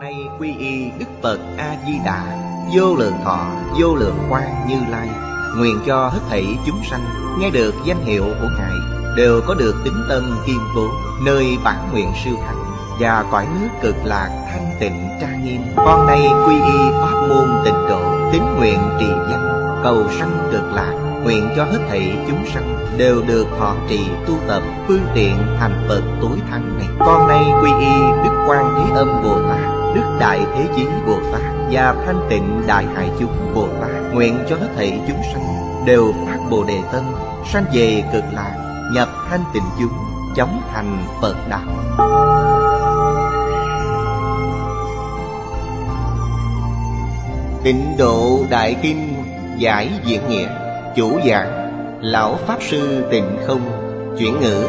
Con nay quy y Đức Phật A-di-đà Vô lượng thọ, vô lượng quan như lai Nguyện cho hết thảy chúng sanh Nghe được danh hiệu của Ngài Đều có được tính tâm kiên cố Nơi bản nguyện siêu thắng Và cõi nước cực lạc thanh tịnh trang nghiêm. Con nay quy y pháp môn tịnh độ Tín nguyện trì danh Cầu sanh cực lạc Nguyện cho hết thảy chúng sanh Đều được thọ trì tu tập Phương tiện thành Phật tối thắng này. Con nay quy y Đức Quan Thế Âm Bồ Tát Đức Đại Thế Chí Bồ Tát Và Thanh Tịnh Đại Hải Chúng Bồ Tát Nguyện cho hết thảy chúng sanh Đều phát Bồ Đề Tâm, Sanh về cực lạc, Nhập thanh tịnh chúng, Chóng thành Phật Đạo. Tịnh độ Đại Kinh Giải Diễn Nghĩa, Chủ giảng Lão Pháp Sư Tịnh Không, Chuyển ngữ,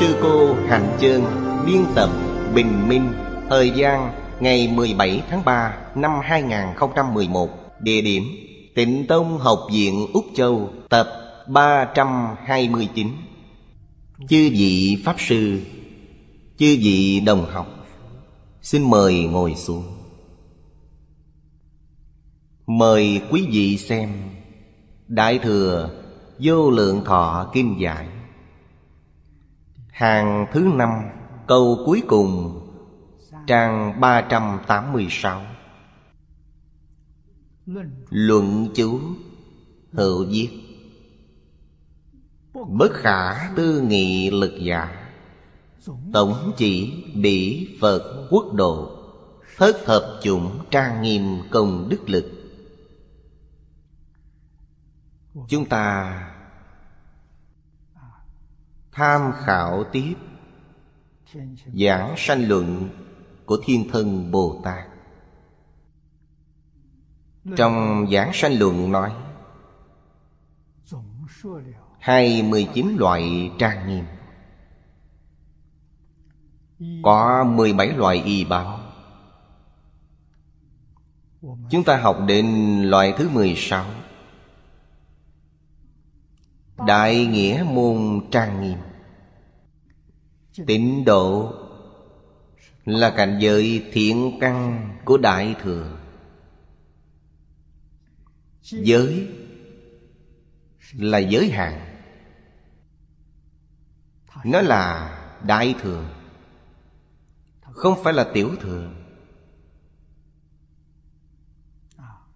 Sư cô Hành Chơn Biên tập, Bình Minh, Thời gian ngày 17 tháng 3 năm 2011 Địa điểm Tịnh Tông Học viện Úc Châu, Tập 329 Chư vị Pháp Sư, Chư vị đồng học, Xin mời ngồi xuống. Mời quý vị xem Đại Thừa Vô Lượng Thọ Kinh Giải. Hàng thứ năm, Câu cuối cùng Trang 386 Luận chú, Hữu viết. Bất khả tư nghị lực giả, Tổng chỉ bỉ Phật quốc độ, Thất thập chủng trang nghiêm công đức lực. Chúng ta Tham khảo tiếp. Giảng sanh luận của Thiên Thân Bồ Tát. Trong giảng sanh luận nói, hai mươi chín loại trang nghiêm. Có mười bảy loại y báo. Chúng ta học đến loại thứ mười sáu. Đại nghĩa môn trang nghiêm. Tịnh độ là cảnh giới thiện căn của Đại Thừa. Giới Là giới hạn. Nó là Đại Thừa, Không phải là Tiểu Thừa.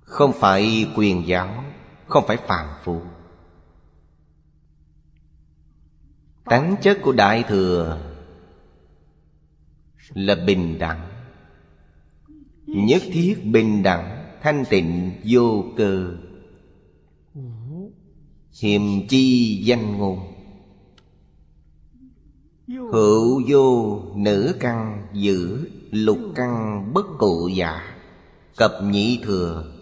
Không phải quyền giáo, Không phải phàm phu. Tánh chất của Đại Thừa là bình đẳng. Nhất thiết bình đẳng, Thanh tịnh, vô cơ. Hiềm chi danh ngôn. Hữu vô nữ căn, giữ Lục căn bất cụ giả Cập nhị thừa.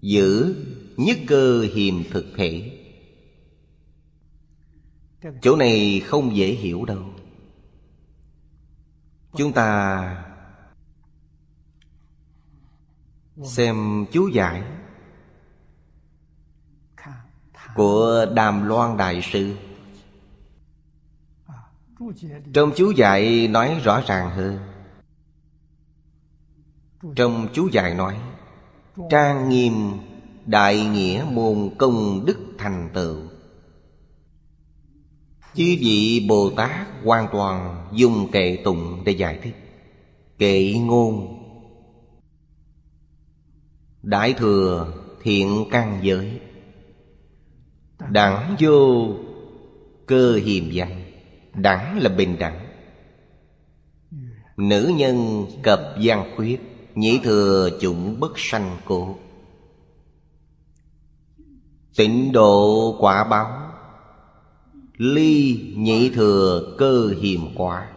Giữ nhất cơ hiềm thực thể. Chỗ này không dễ hiểu đâu. Chúng ta Xem chú giải Của Đàm Loan Đại Sư. Trong chú giải nói rõ ràng hơn. Trong chú giải nói, Trang nghiêm Đại nghĩa môn công đức thành tựu. Chư vị Bồ Tát hoàn toàn dùng kệ tụng để giải thích. Kệ ngôn. Đại thừa thiện căn giới. Đẳng vô cơ hiềm danh. Đẳng là bình đẳng. Nữ nhân cập gian khuyết, Nhĩ thừa chủng bất sanh cổ Tịnh độ quả báo. Ly nhị thừa cơ hiềm quả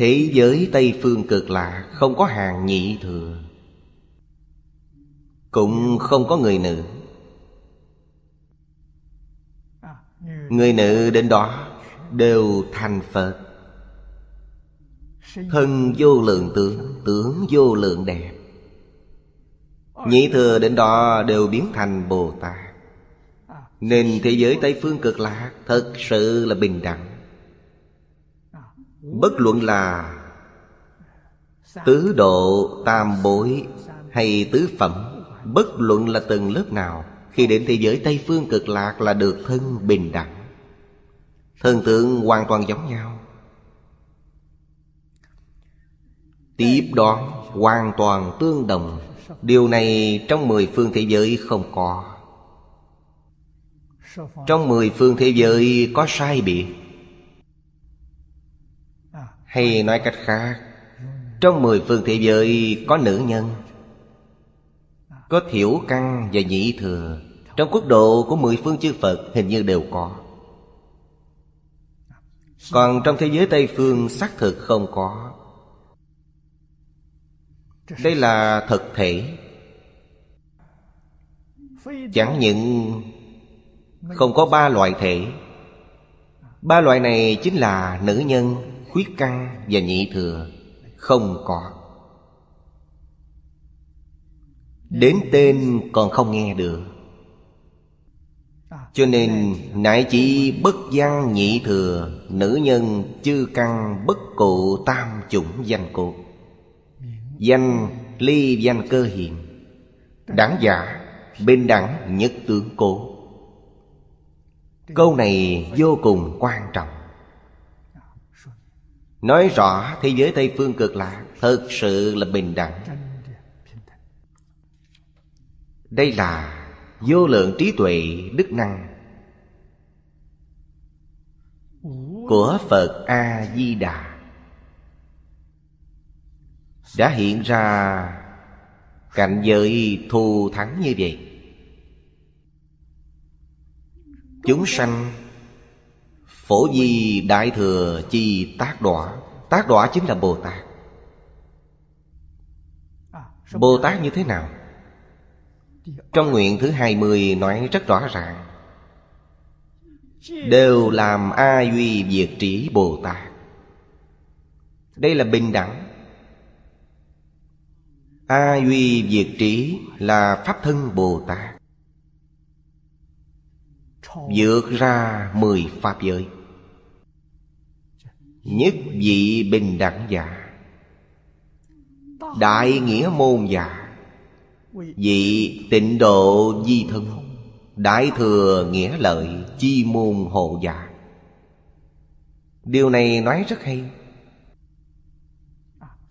Thế giới Tây Phương cực lạ, Không có hàng nhị thừa. Cũng không có người nữ. Người nữ đến đó Đều thành Phật. Thân vô lượng tướng Tướng vô lượng đẹp. Nhị thừa đến đó đều biến thành Bồ Tát. Nên thế giới Tây Phương cực lạc Thật sự là bình đẳng. Bất luận là Tứ độ, tam bối Hay tứ phẩm, Bất luận là từng lớp nào, Khi đến thế giới Tây Phương cực lạc Là được thân bình đẳng. Thần tượng hoàn toàn giống nhau. Tiếp đó hoàn toàn tương đồng. Điều này trong mười phương thế giới không có. Trong mười phương thế giới có sai biệt. Hay nói cách khác, Trong mười phương thế giới có nữ nhân, Có thiểu căn và nhị thừa. Trong quốc độ của mười phương chư Phật hình như đều có. Còn trong thế giới Tây Phương xác thực không có. Đây là thực thể. Chẳng những không có ba loại thể. Ba loại này chính là nữ nhân, khuyết căn và nhị thừa. Không có. Đến tên còn không nghe được. Cho nên nại chỉ bất văn nhị thừa, Nữ nhân, chư căn, bất cụ, tam chủng danh cột Danh ly, danh cơ hiện đáng giả, Bên đẳng nhất tướng cố. Câu này vô cùng quan trọng. Nói rõ thế giới Tây Phương cực lạc Thực sự là bình đẳng. Đây là vô lượng trí tuệ đức năng Của Phật A-di-đà. Đã hiện ra cảnh giới thù thắng như vậy. Chúng sanh, phổ di đại thừa chi tác đọa tác đọa chính là bồ tát. Bồ tát như thế nào? Trong nguyện thứ hai mươi nói rất rõ ràng. Đều làm A Duy Diệt Trí Bồ Tát. Đây là bình đẳng. A Duy Diệt Trí là Pháp thân Bồ Tát vượt ra mười Pháp giới. Nhất vị bình đẳng giả. Đại nghĩa môn giả. Vị tịnh độ di thân. Đại thừa nghĩa lợi chi môn hộ giả. Điều này nói rất hay.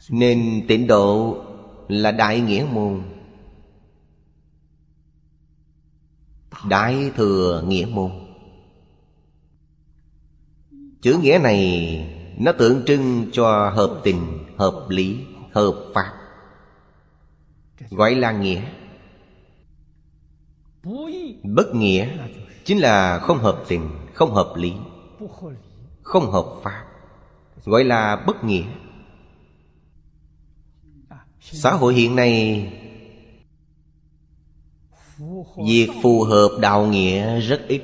Nên tịnh độ là đại nghĩa môn. Đại thừa nghĩa môn. Chữ nghĩa này, nó tượng trưng cho hợp tình, hợp lý, hợp pháp. Gọi là nghĩa. Bất nghĩa chính là không hợp tình, không hợp lý, không hợp pháp. Gọi là bất nghĩa. Xã hội hiện nay việc phù hợp đạo nghĩa rất ít.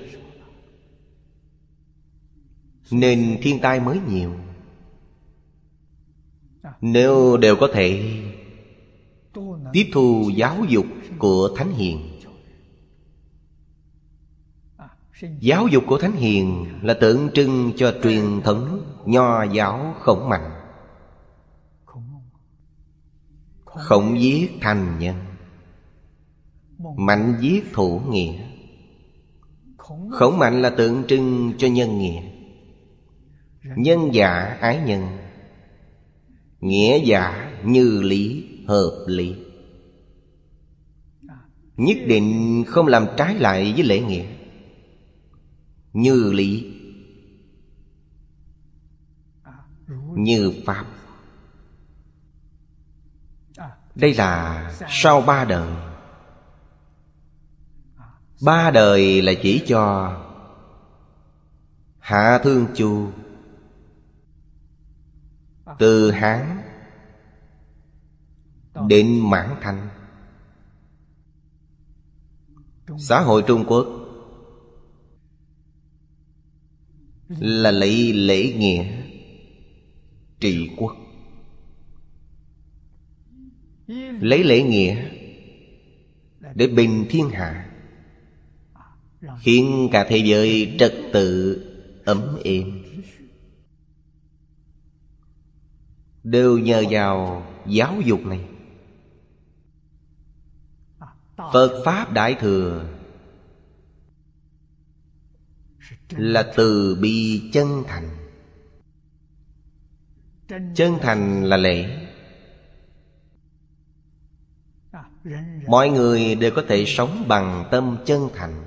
Nên thiên tai mới nhiều. Nếu đều có thể tiếp thu giáo dục của thánh hiền. Giáo dục của thánh hiền là tượng trưng cho truyền thống nho giáo khổng mạnh. Khổng viết thành nhân. Mạnh giết thủ nghĩa. Khổng mạnh là tượng trưng cho nhân nghĩa. Nhân giả, ái nhân. Nghĩa giả, như lý, hợp lý. Nhất định không làm trái lại với lễ nghĩa. Như lý. Như pháp. Đây là sau ba đời. Ba đời là chỉ cho Hạ Thương Chu. Từ Hán Đến Mãn Thanh. Xã hội Trung Quốc Là lấy lễ nghĩa Trị quốc. Lấy lễ nghĩa để bình thiên hạ khiến cả thế giới trật tự ấm êm. Đều nhờ vào giáo dục này. Phật Pháp Đại Thừa Là từ bi chân thành. Chân thành là lễ. Mọi người đều có thể sống bằng tâm chân thành.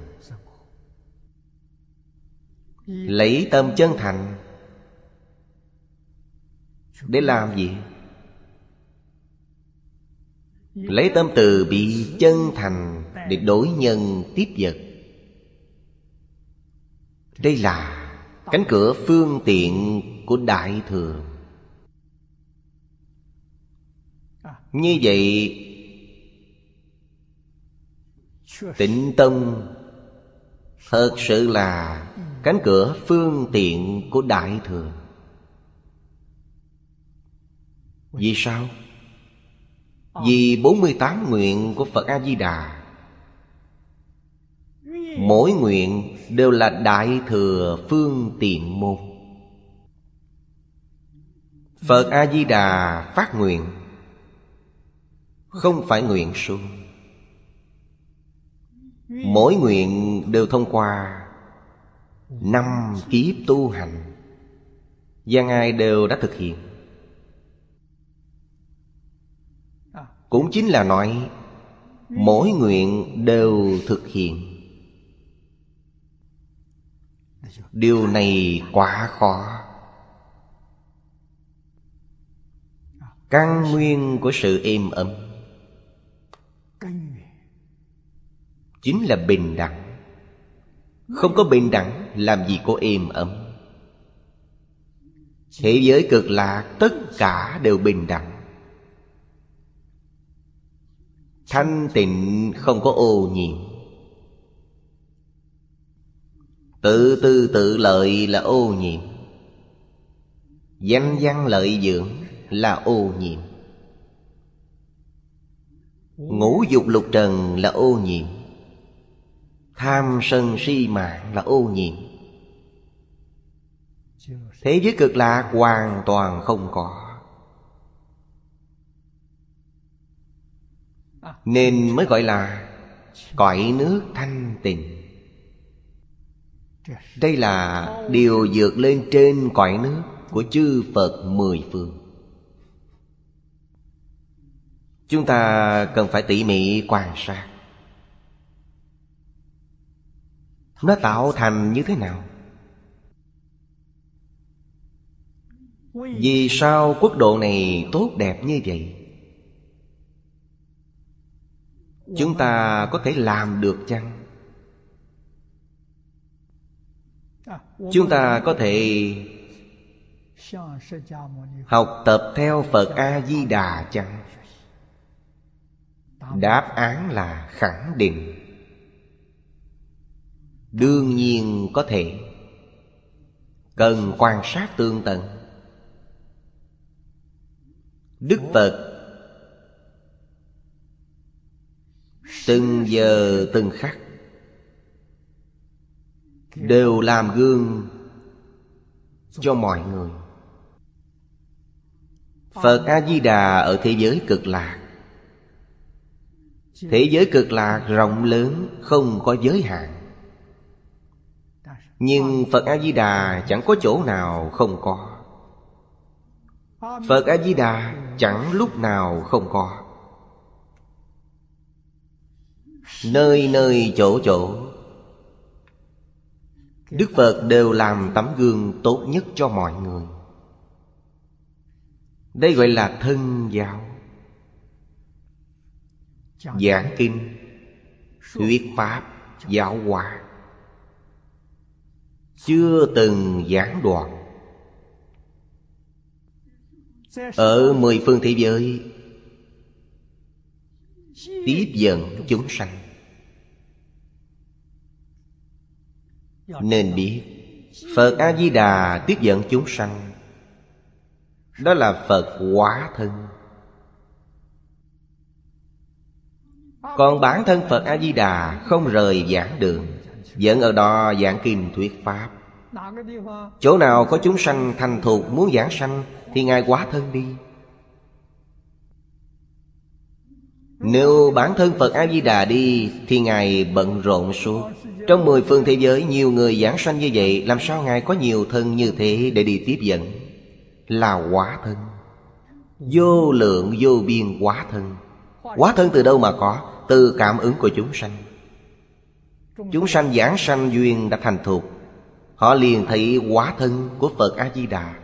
Lấy tâm chân thành. Để làm gì? Lấy tâm từ bị chân thành Để đối nhân tiếp vật. Đây là cánh cửa phương tiện của Đại Thừa. Như vậy, Tịnh tâm Thật sự là cánh cửa phương tiện của Đại Thừa. Vì sao? Vì 48 nguyện của Phật A-di-đà. Mỗi nguyện đều là Đại Thừa phương tiện môn Phật A-di-đà phát nguyện, Không phải nguyện suông. Mỗi nguyện đều thông qua Năm kiếp tu hành Và Ngài đều đã thực hiện. Cũng chính là nói, Mỗi nguyện đều thực hiện. Điều này quá khó. Căn nguyên của sự êm ấm Chính là bình đẳng. Không có bình đẳng làm gì có êm ấm. Thế giới cực lạc, Tất cả đều bình đẳng. Thanh tịnh không có ô nhiễm. Tự tư tự lợi là ô nhiễm. Danh văn lợi dưỡng là ô nhiễm. Ngũ dục lục trần là ô nhiễm. Tham sân si mạng là ô nhiễm. Thế giới cực lạc hoàn toàn không có. Nên mới gọi là Cõi nước thanh tịnh. Đây là điều vượt lên trên cõi nước Của chư Phật mười phương. Chúng ta cần phải tỉ mỉ quan sát. Nó tạo thành như thế nào? Vì sao quốc độ này tốt đẹp như vậy? Chúng ta có thể làm được chăng? Chúng ta có thể học tập theo Phật A-di-đà chăng? Đáp án là khẳng định Đương nhiên có thể Cần quan sát tương tận Đức Phật. Từng giờ, từng khắc, Đều làm gương Cho mọi người. Phật A-di-đà ở thế giới cực lạc. Thế giới cực lạc rộng lớn, Không có giới hạn. Nhưng Phật A-di-đà chẳng có chỗ nào không có. Phật A-di-đà chẳng lúc nào không có. Nơi nơi chỗ chỗ, Đức Phật đều làm tấm gương tốt nhất cho mọi người. Đây gọi là thân giáo. Giảng kinh, Thuyết pháp, Giáo hóa. Chưa từng giảng đoạn. Ở mười phương thế giới, Tiếp dẫn chúng sanh. Nên biết, Phật A-di-đà tiếp dẫn chúng sanh. Đó là Phật hóa thân. Còn bản thân Phật A-di-đà không rời giảng đường, Vẫn ở đó giảng kinh thuyết Pháp. Chỗ nào có chúng sanh thành thuộc muốn giảng sanh thì ngài quá thân đi. Nếu bản thân Phật A-di-đà đi Thì Ngài bận rộn suốt. Trong mười phương thế giới Nhiều người giảng sanh như vậy Làm sao Ngài có nhiều thân như thế để đi tiếp dẫn? Là quá thân. Vô lượng vô biên quá thân. Quá thân từ đâu mà có? Từ cảm ứng của chúng sanh. Chúng sanh giảng sanh duyên đã thành thuộc, Họ liền thấy quá thân của Phật A-di-đà.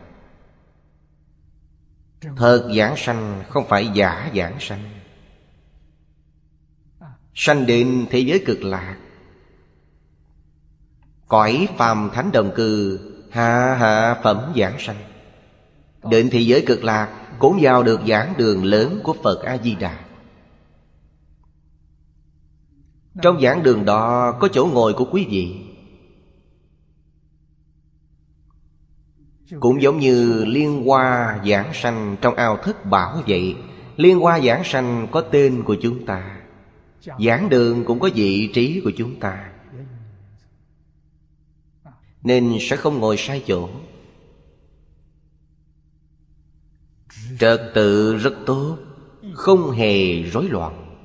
Thật giảng sanh, không phải giả giảng sanh. Sanh đến thế giới cực lạc. Cõi phàm thánh đồng cư Hạ hạ phẩm giảng sanh. Đến thế giới cực lạc, Cũng vào được giảng đường lớn của Phật A-di-đà. Trong giảng đường đó, có chỗ ngồi của quý vị. Cũng giống như liên hoa giảng sanh trong ao thức bảo vậy, Liên hoa giảng sanh có tên của chúng ta, Giảng đường cũng có vị trí của chúng ta. Nên sẽ không ngồi sai chỗ. Trật tự rất tốt, Không hề rối loạn.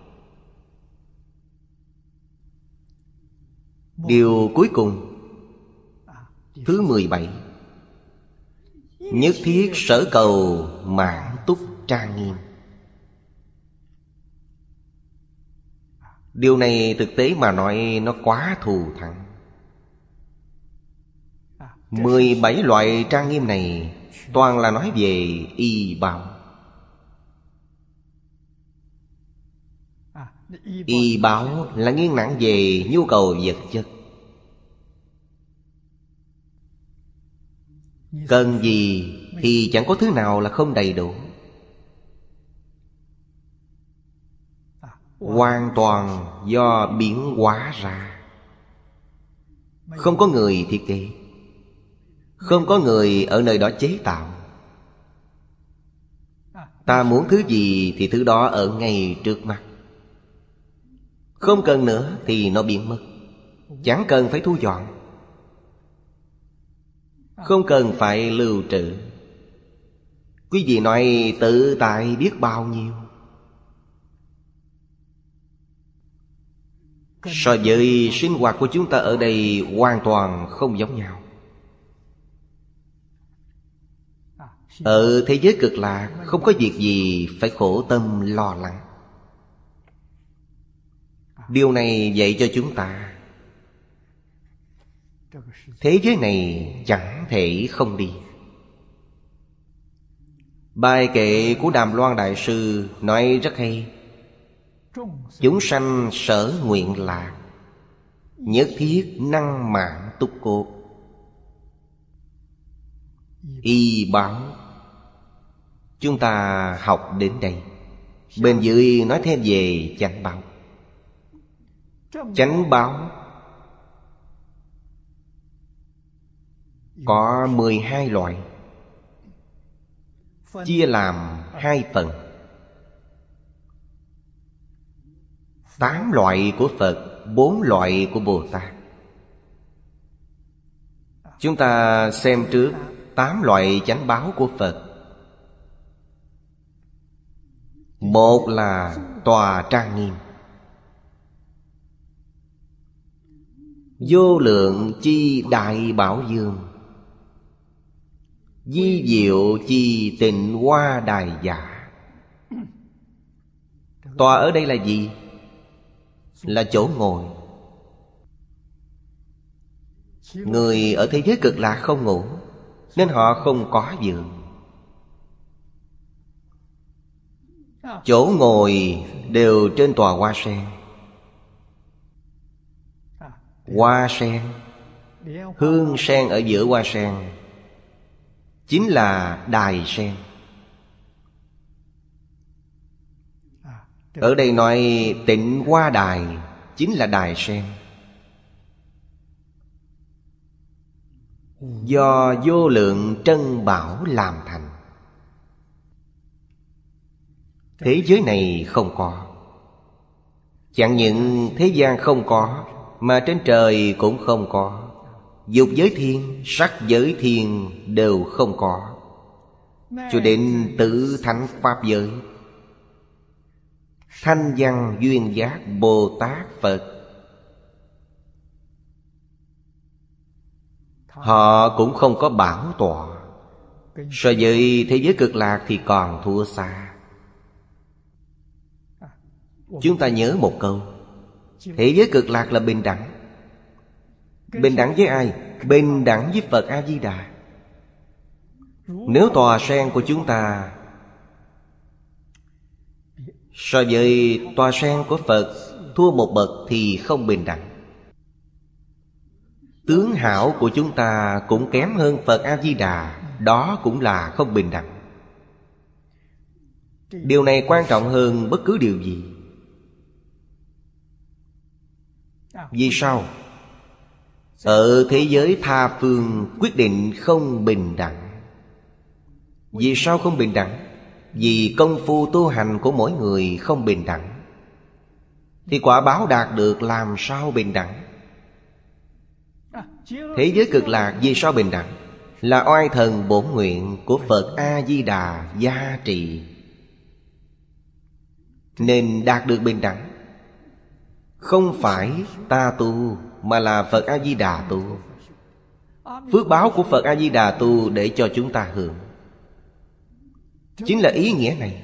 Điều cuối cùng, Thứ mười bảy. Nhất thiết sở cầu mãn túc trang nghiêm. Điều này thực tế mà nói nó quá thù thắng. Mười bảy loại trang nghiêm này Toàn là nói về y báo Y báo là nghiêng nặng về nhu cầu vật chất. Cần gì thì chẳng có thứ nào là không đầy đủ. Hoàn toàn do biến hóa ra. Không có người thiết kế Không có người ở nơi đó chế tạo. Ta muốn thứ gì thì thứ đó ở ngay trước mặt Không cần nữa thì nó biến mất. Chẳng cần phải thu dọn. Không cần phải lưu trữ. Quý vị nói tự tại biết bao nhiêu? So với sinh hoạt của chúng ta ở đây hoàn toàn không giống nhau. Ở thế giới cực lạc Không có việc gì phải khổ tâm lo lắng. Điều này dạy cho chúng ta Thế giới này chẳng thể không đi. Bài kệ của Đàm Loan Đại Sư nói rất hay. Chúng sanh sở nguyện lạc Nhất thiết năng mạng túc cột Y báo Chúng ta học đến đây. Bên dưới nói thêm về chánh báo. Chánh báo Có 12 loại. Chia làm hai phần Tám loại của Phật, Bốn loại của Bồ Tát. Chúng ta xem trước Tám loại chánh báo của Phật. Một là tòa trang nghiêm. Vô lượng chi đại bảo dương. Di diệu chi tình hoa đài giả Tòa ở đây là gì? Là chỗ ngồi. Người ở thế giới cực lạc không ngủ, Nên họ không có giường. Chỗ ngồi đều trên tòa hoa sen. Hoa sen, Hương sen ở giữa hoa sen. Chính là đài sen. Ở đây nói tịnh hoa đài Chính là đài sen. Do vô lượng trân bảo làm thành. Thế giới này không có. Chẳng những thế gian không có, Mà trên trời cũng không có. Dục giới thiên, sắc giới thiên đều không có. Cho đến tự thánh Pháp giới Thanh văn duyên giác Bồ Tát Phật Họ cũng không có bảo tọa. So với thế giới cực lạc thì còn thua xa. Chúng ta nhớ một câu Thế giới cực lạc là bình đẳng. Bình đẳng với ai? Bình đẳng với Phật A-di-đà. Nếu tòa sen của chúng ta So với tòa sen của Phật Thua một bậc thì không bình đẳng. Tướng hảo của chúng ta cũng kém hơn Phật A-di-đà Đó cũng là không bình đẳng. Điều này quan trọng hơn bất cứ điều gì. Vì sao? Ở thế giới tha phương, quyết định không bình đẳng Vì sao không bình đẳng? Vì công phu tu hành của mỗi người không bình đẳng Thì quả báo đạt được làm sao bình đẳng? Thế giới cực lạc vì sao bình đẳng? Là oai thần bổn nguyện của Phật A-di-đà gia trì Nên đạt được bình đẳng Không phải ta tu mà là Phật A-di-đà tu. Phước báo của Phật A-di-đà tu để cho chúng ta hưởng. Chính là ý nghĩa này.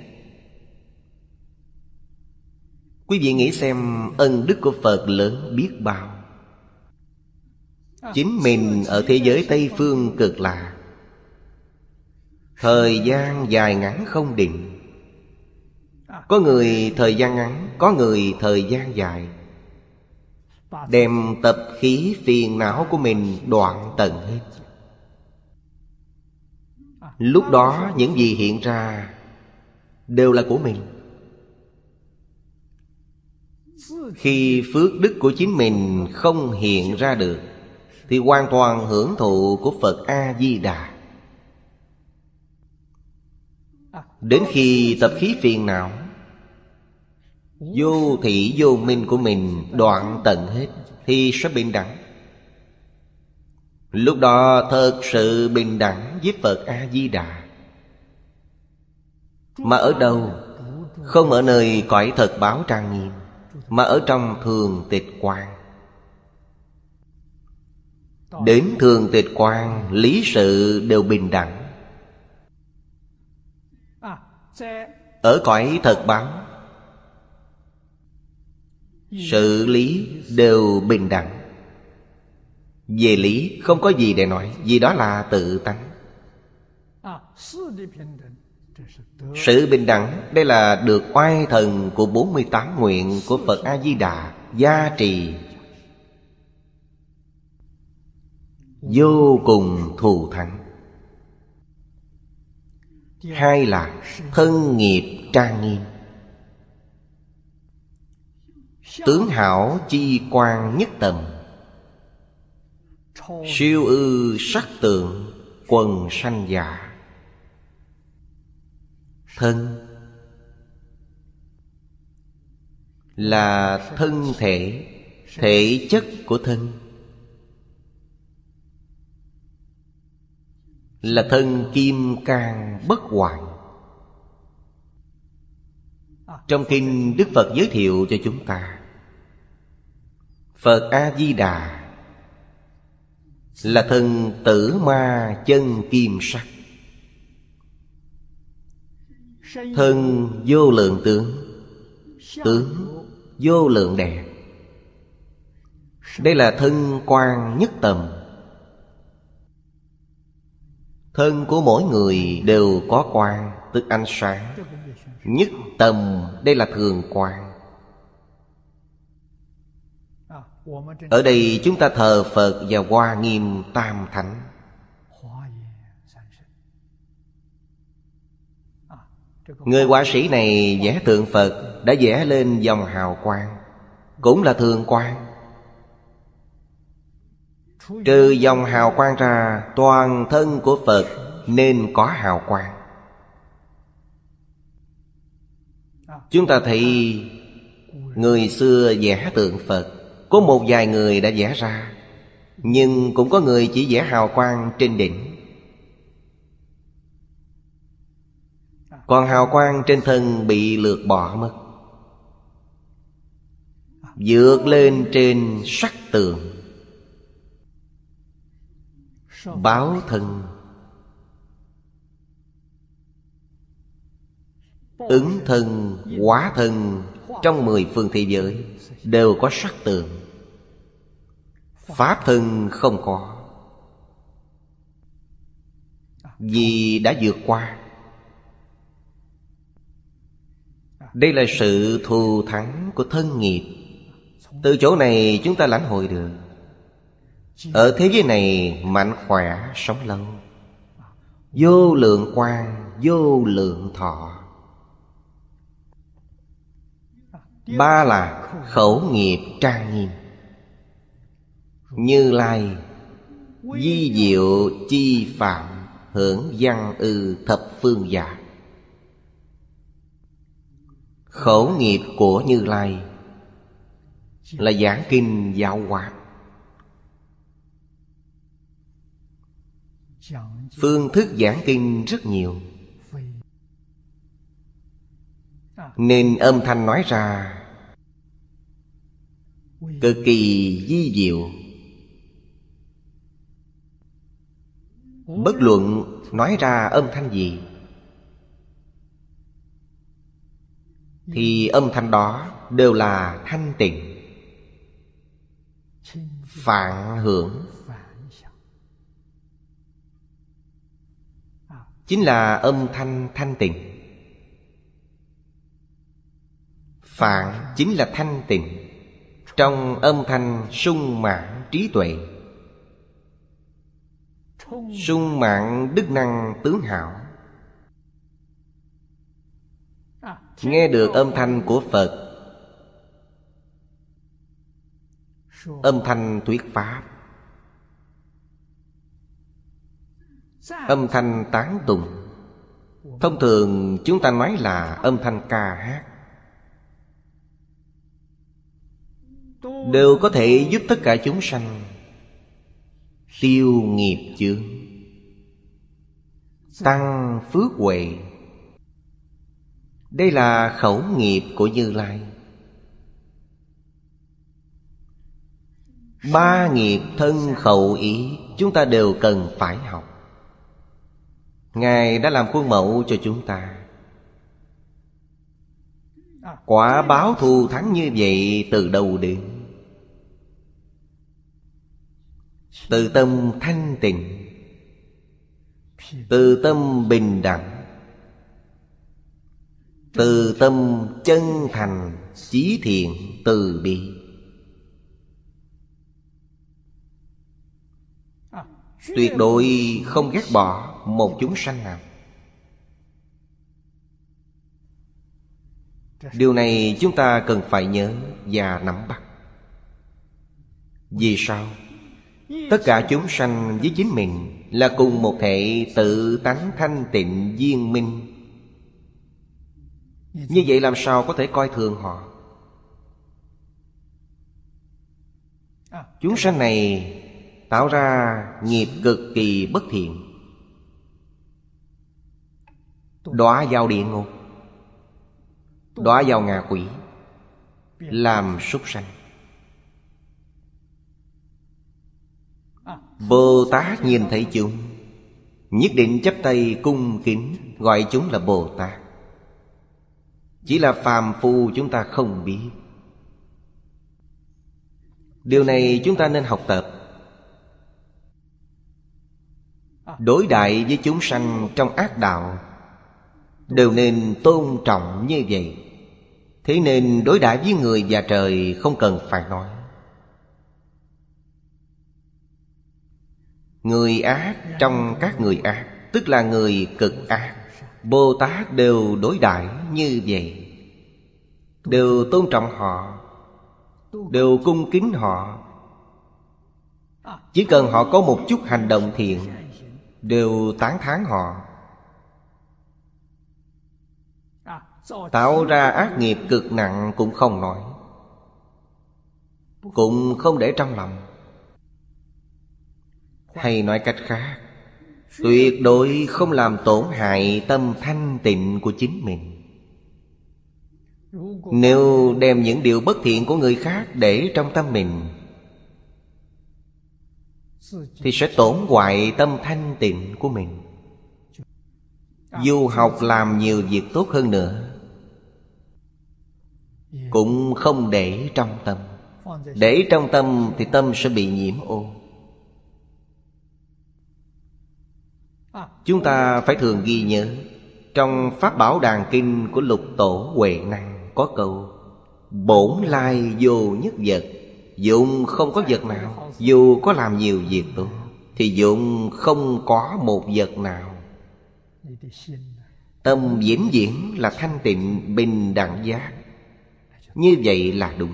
Quý vị nghĩ xem, ân đức của Phật lớn biết bao. Chính mình ở thế giới Tây Phương cực lạ. Thời gian dài ngắn không định. Có người thời gian ngắn, Có người thời gian dài. Đem tập khí phiền não của mình đoạn tận hết. Lúc đó, những gì hiện ra Đều là của mình. Khi phước đức của chính mình không hiện ra được, thì hoàn toàn hưởng thụ của Phật A-di-đà. Đến khi tập khí phiền não Vô thị vô minh của mình, đoạn tận hết, Thì sẽ bình đẳng. Lúc đó thật sự bình đẳng với Phật A-di-đà. Mà ở đâu? Không ở nơi cõi thật báo trang nghiêm, Mà ở trong thường tịch quan Đến thường tịch quan Lý sự đều bình đẳng. Ở cõi thật báo sự lý đều bình đẳng. Về lý không có gì để nói, Vì đó là tự tánh. Sự bình đẳng, Đây là được oai thần của 48 nguyện Của Phật A-di-đà, Gia trì. Vô cùng thù thắng. Hai là thân nghiệp trang nghiêm. Tướng hảo chi quan nhất tầm Siêu ư sắc tượng quần sanh giả Thân. Là thân thể Thể chất của thân. Là thân kim cang bất hoại. Trong kinh Đức Phật giới thiệu cho chúng ta Phật A-di-đà Là thân tử ma chân kim sắc. Thân vô lượng tướng Tướng vô lượng đẹp Đây là thân quan nhất tầm. Thân của mỗi người đều có quan, Tức ánh sáng. Nhất tầm, đây là thường quan. Ở đây chúng ta thờ Phật và Hoa Nghiêm Tam Thánh. Người họa sĩ này vẽ tượng Phật Đã vẽ lên dòng hào quang, Cũng là thường quang. Trừ dòng hào quang ra, Toàn thân của Phật Nên có hào quang. Chúng ta thấy Người xưa vẽ tượng Phật có một vài người đã vẽ ra Nhưng cũng có người chỉ vẽ hào quang trên đỉnh. Còn hào quang trên thân bị lược bỏ mất Vượt lên trên sắc tường. Báo thân. Ứng thân, hóa thân Trong mười phương thế giới Đều có sắc tường. Pháp thân không có. Vì đã vượt qua. Đây là sự thù thắng của thân nghiệp. Từ chỗ này chúng ta lãnh hội được. Ở thế giới này, mạnh khỏe sống lâu. Vô lượng quan Vô lượng thọ. Ba là khẩu nghiệp trang nghiêm. Như Lai, Di diệu chi phạm, Hưởng văn ư thập phương giả Khẩu nghiệp của Như Lai Là giảng kinh giáo hóa. Phương thức giảng kinh rất nhiều. Nên âm thanh nói ra, Cực kỳ di diệu. Bất luận nói ra âm thanh gì, Thì âm thanh đó đều là thanh tịnh, Phản hưởng. Chính là âm thanh thanh tịnh. Phạn chính là thanh tịnh Trong âm thanh sung mãn trí tuệ sung mạng đức năng tướng hảo. Nghe được âm thanh của phật. Âm thanh thuyết pháp. Âm thanh tán tùng thông thường chúng ta nói là âm thanh ca hát. Đều có thể giúp tất cả chúng sanh tiêu nghiệp chướng. Tăng phước huệ. Đây là khẩu nghiệp của như lai. Ba nghiệp thân khẩu ý chúng ta đều cần phải học. Ngài đã làm khuôn mẫu cho chúng ta. Quả báo thù thắng như vậy từ đầu đến? Từ tâm thanh tịnh, từ tâm bình đẳng, từ tâm chân thành chí thiện từ bi. Tuyệt đối không ghét bỏ một chúng sanh nào. Điều này chúng ta cần phải nhớ và nắm bắt. Vì sao? Tất cả chúng sanh với chính mình là cùng một thể tự tánh thanh tịnh viên minh. Như vậy làm sao có thể coi thường họ? Chúng sanh này tạo ra nghiệp cực kỳ bất thiện. Đọa vào địa ngục, đọa vào ngạ quỷ, làm súc sanh. Bồ Tát nhìn thấy chúng. Nhất định chấp tay cung kính, Gọi chúng là Bồ Tát Chỉ là phàm phu chúng ta không biết. Điều này chúng ta nên học tập. Đối đại với chúng sanh trong ác đạo, Đều nên tôn trọng như vậy. Thế nên đối đãi với người và trời không cần phải nói. Người ác trong các người ác, Tức là người cực ác Bồ Tát đều đối đãi như vậy. Đều tôn trọng họ, Đều cung kính họ. Chỉ cần họ có một chút hành động thiện, Đều tán thán họ. Tạo ra ác nghiệp cực nặng cũng không nói Cũng không để trong lòng hay nói cách khác, Tuyệt đối không làm tổn hại tâm thanh tịnh của chính mình. Nếu đem những điều bất thiện của người khác để trong tâm mình, Thì sẽ tổn hoại tâm thanh tịnh của mình. Dù học làm nhiều việc tốt hơn nữa, Cũng không để trong tâm. Để trong tâm thì tâm sẽ bị nhiễm ô. Chúng ta phải thường ghi nhớ, Trong Pháp Bảo Đàn Kinh của Lục Tổ Huệ Năng Có câu, Bổn lai vô nhất vật, Dụng không có vật nào, Dù có làm nhiều việc tốt, Thì dụng không có một vật nào. Tâm diễn diễn là thanh tịnh bình đẳng giác. Như vậy là đúng.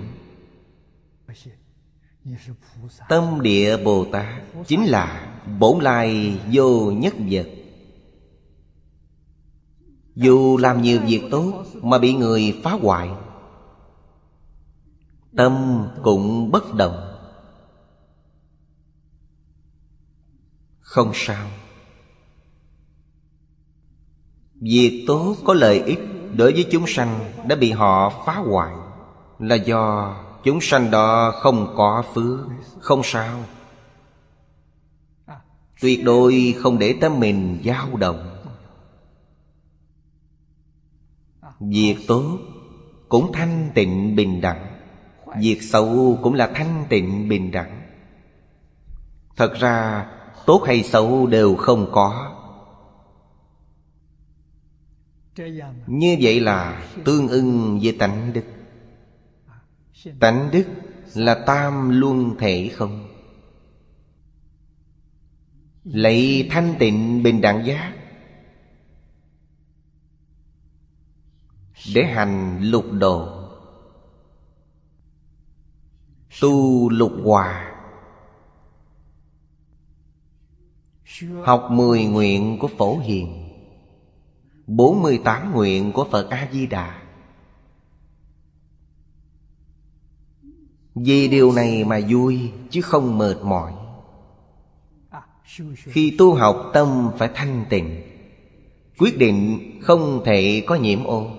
Tâm địa Bồ Tát Chính là bổn lai vô nhất vật. Dù làm nhiều việc tốt Mà bị người phá hoại, Tâm cũng bất động. Không sao. Việc tốt có lợi ích Đối với chúng sanh Đã bị họ phá hoại Là do chúng sanh đó không có phước, Không sao. Tuyệt đối không để tâm mình dao động. Việc tốt cũng thanh tịnh bình đẳng. Việc xấu cũng là thanh tịnh bình đẳng. Thật ra, tốt hay xấu đều không có. Như vậy là tương ưng với tánh đức. Tánh đức là tam luân thể không? Lấy thanh tịnh bình đẳng giác Để hành lục độ Tu lục hòa. Học mười nguyện của Phổ Hiền. Bốn mươi tám nguyện của Phật A-di-đà. Vì điều này mà vui, chứ không mệt mỏi. À, Khi tu học tâm phải thanh tịnh, Quyết định không thể có nhiễm ô.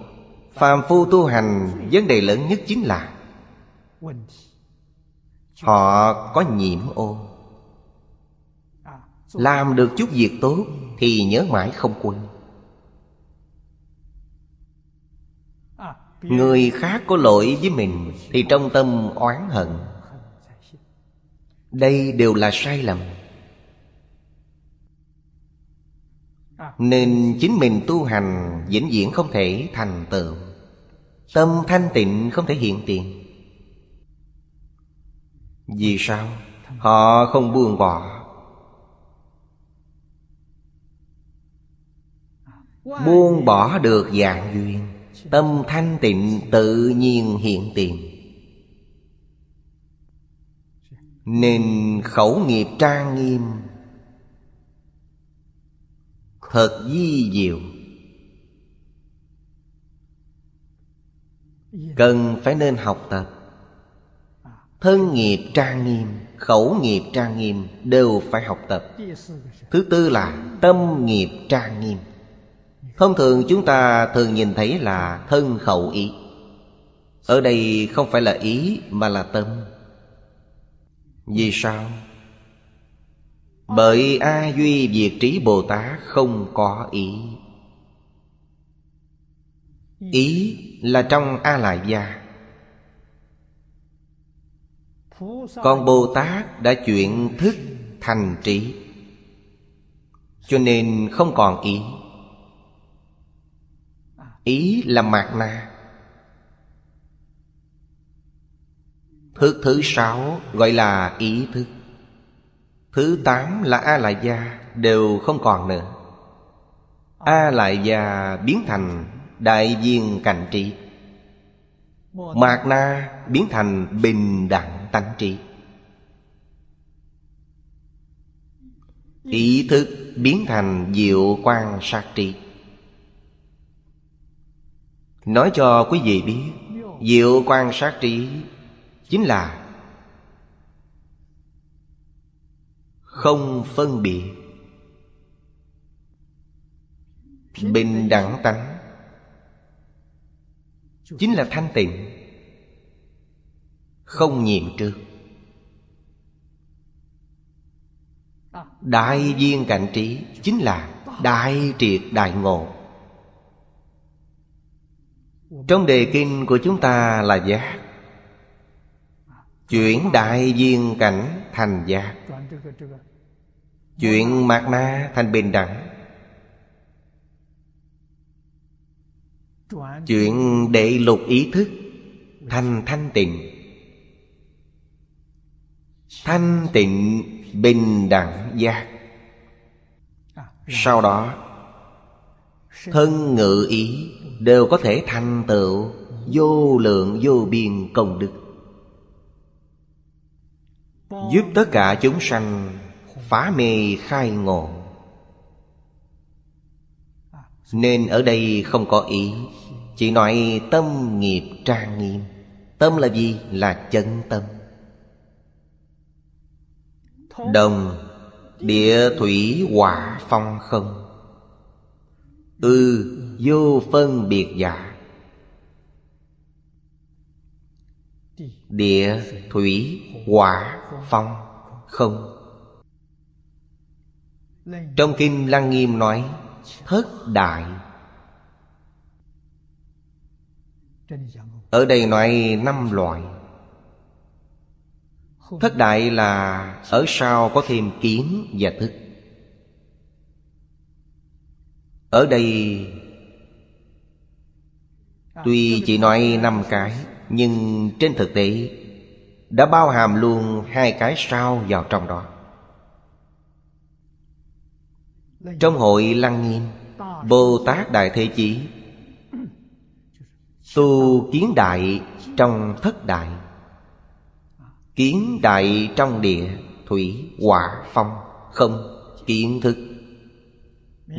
Phàm phu tu hành, vấn đề lớn nhất chính là Họ có nhiễm ô. Làm được chút việc tốt Thì nhớ mãi không quên. Người khác có lỗi với mình Thì trong tâm oán hận. Đây đều là sai lầm. Nên chính mình tu hành vĩnh viễn không thể thành tựu. Tâm thanh tịnh không thể hiện tiền. Vì sao? Họ không buông bỏ. Buông bỏ được dạng duyên, Tâm thanh tịnh tự nhiên hiện tiền. Nên khẩu nghiệp trang nghiêm Thật di diệu. Cần phải nên học tập. Thân nghiệp trang nghiêm, Khẩu nghiệp trang nghiêm Đều phải học tập. Thứ tư là tâm nghiệp trang nghiêm. Thông thường chúng ta thường nhìn thấy là thân khẩu ý. Ở đây không phải là ý mà là tâm. Vì sao? Bởi A Duy Việt Trí Bồ Tát không có ý? Ý là trong A Lại Gia Còn Bồ Tát đã chuyển thức thành trí, Cho nên không còn ý. Ý là mạt na. Thức thứ sáu gọi là ý thức. Thứ tám là A Lại Gia Đều không còn nữa. A Lại Gia biến thành Đại viên cảnh trị Mạt Na biến thành bình đẳng tánh trị Ý thức biến thành diệu quan sát trị Nói cho quý vị biết, Diệu quan sát trí Chính là Không phân biệt. Bình đẳng tánh Chính là thanh tịnh, Không nhiễm trước. Đại viên cảnh trí Chính là đại triệt đại ngộ. Trong đề kinh của chúng ta là giác. Chuyển đại viên cảnh thành giác. Chuyện mạt na thành bình đẳng. Chuyện đệ lục ý thức Thành thanh tịnh. Thanh tịnh bình đẳng giác. Sau đó, Thân ngự ý Đều có thể thành tựu Vô lượng vô biên công đức. Giúp tất cả chúng sanh Phá mê khai ngộ. Nên ở đây không có ý Chỉ nói tâm nghiệp trang nghiêm. Tâm là gì? Là chân tâm. Đồng Địa thủy hỏa phong không. Ư ừ, vô phân biệt giả. Địa thủy hỏa phong không. Trong Kinh Lăng Nghiêm nói, Thất đại. Ở đây nói năm loại. Thất đại là ở sau có thêm kiến và thức. Ở đây, Tuy chỉ nói năm cái, Nhưng trên thực tế đã bao hàm luôn hai cái sau vào trong đó. Trong hội Lăng Nghiêm Bồ Tát Đại Thế Chí Tu kiến đại trong thất đại Kiến đại trong địa Thủy, hỏa, phong Không, kiến thức.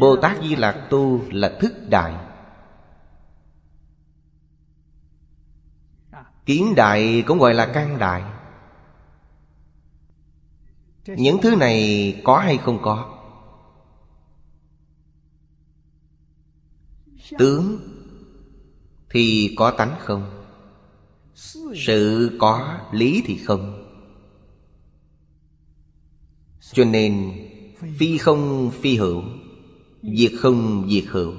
Bồ Tát Di Lạc tu là thức đại. Kiến đại cũng gọi là căn đại. Những thứ này có hay không có? Tướng Thì có tánh không? Sự có lý thì không? Cho nên phi không phi hữu, diệt không diệt hữu.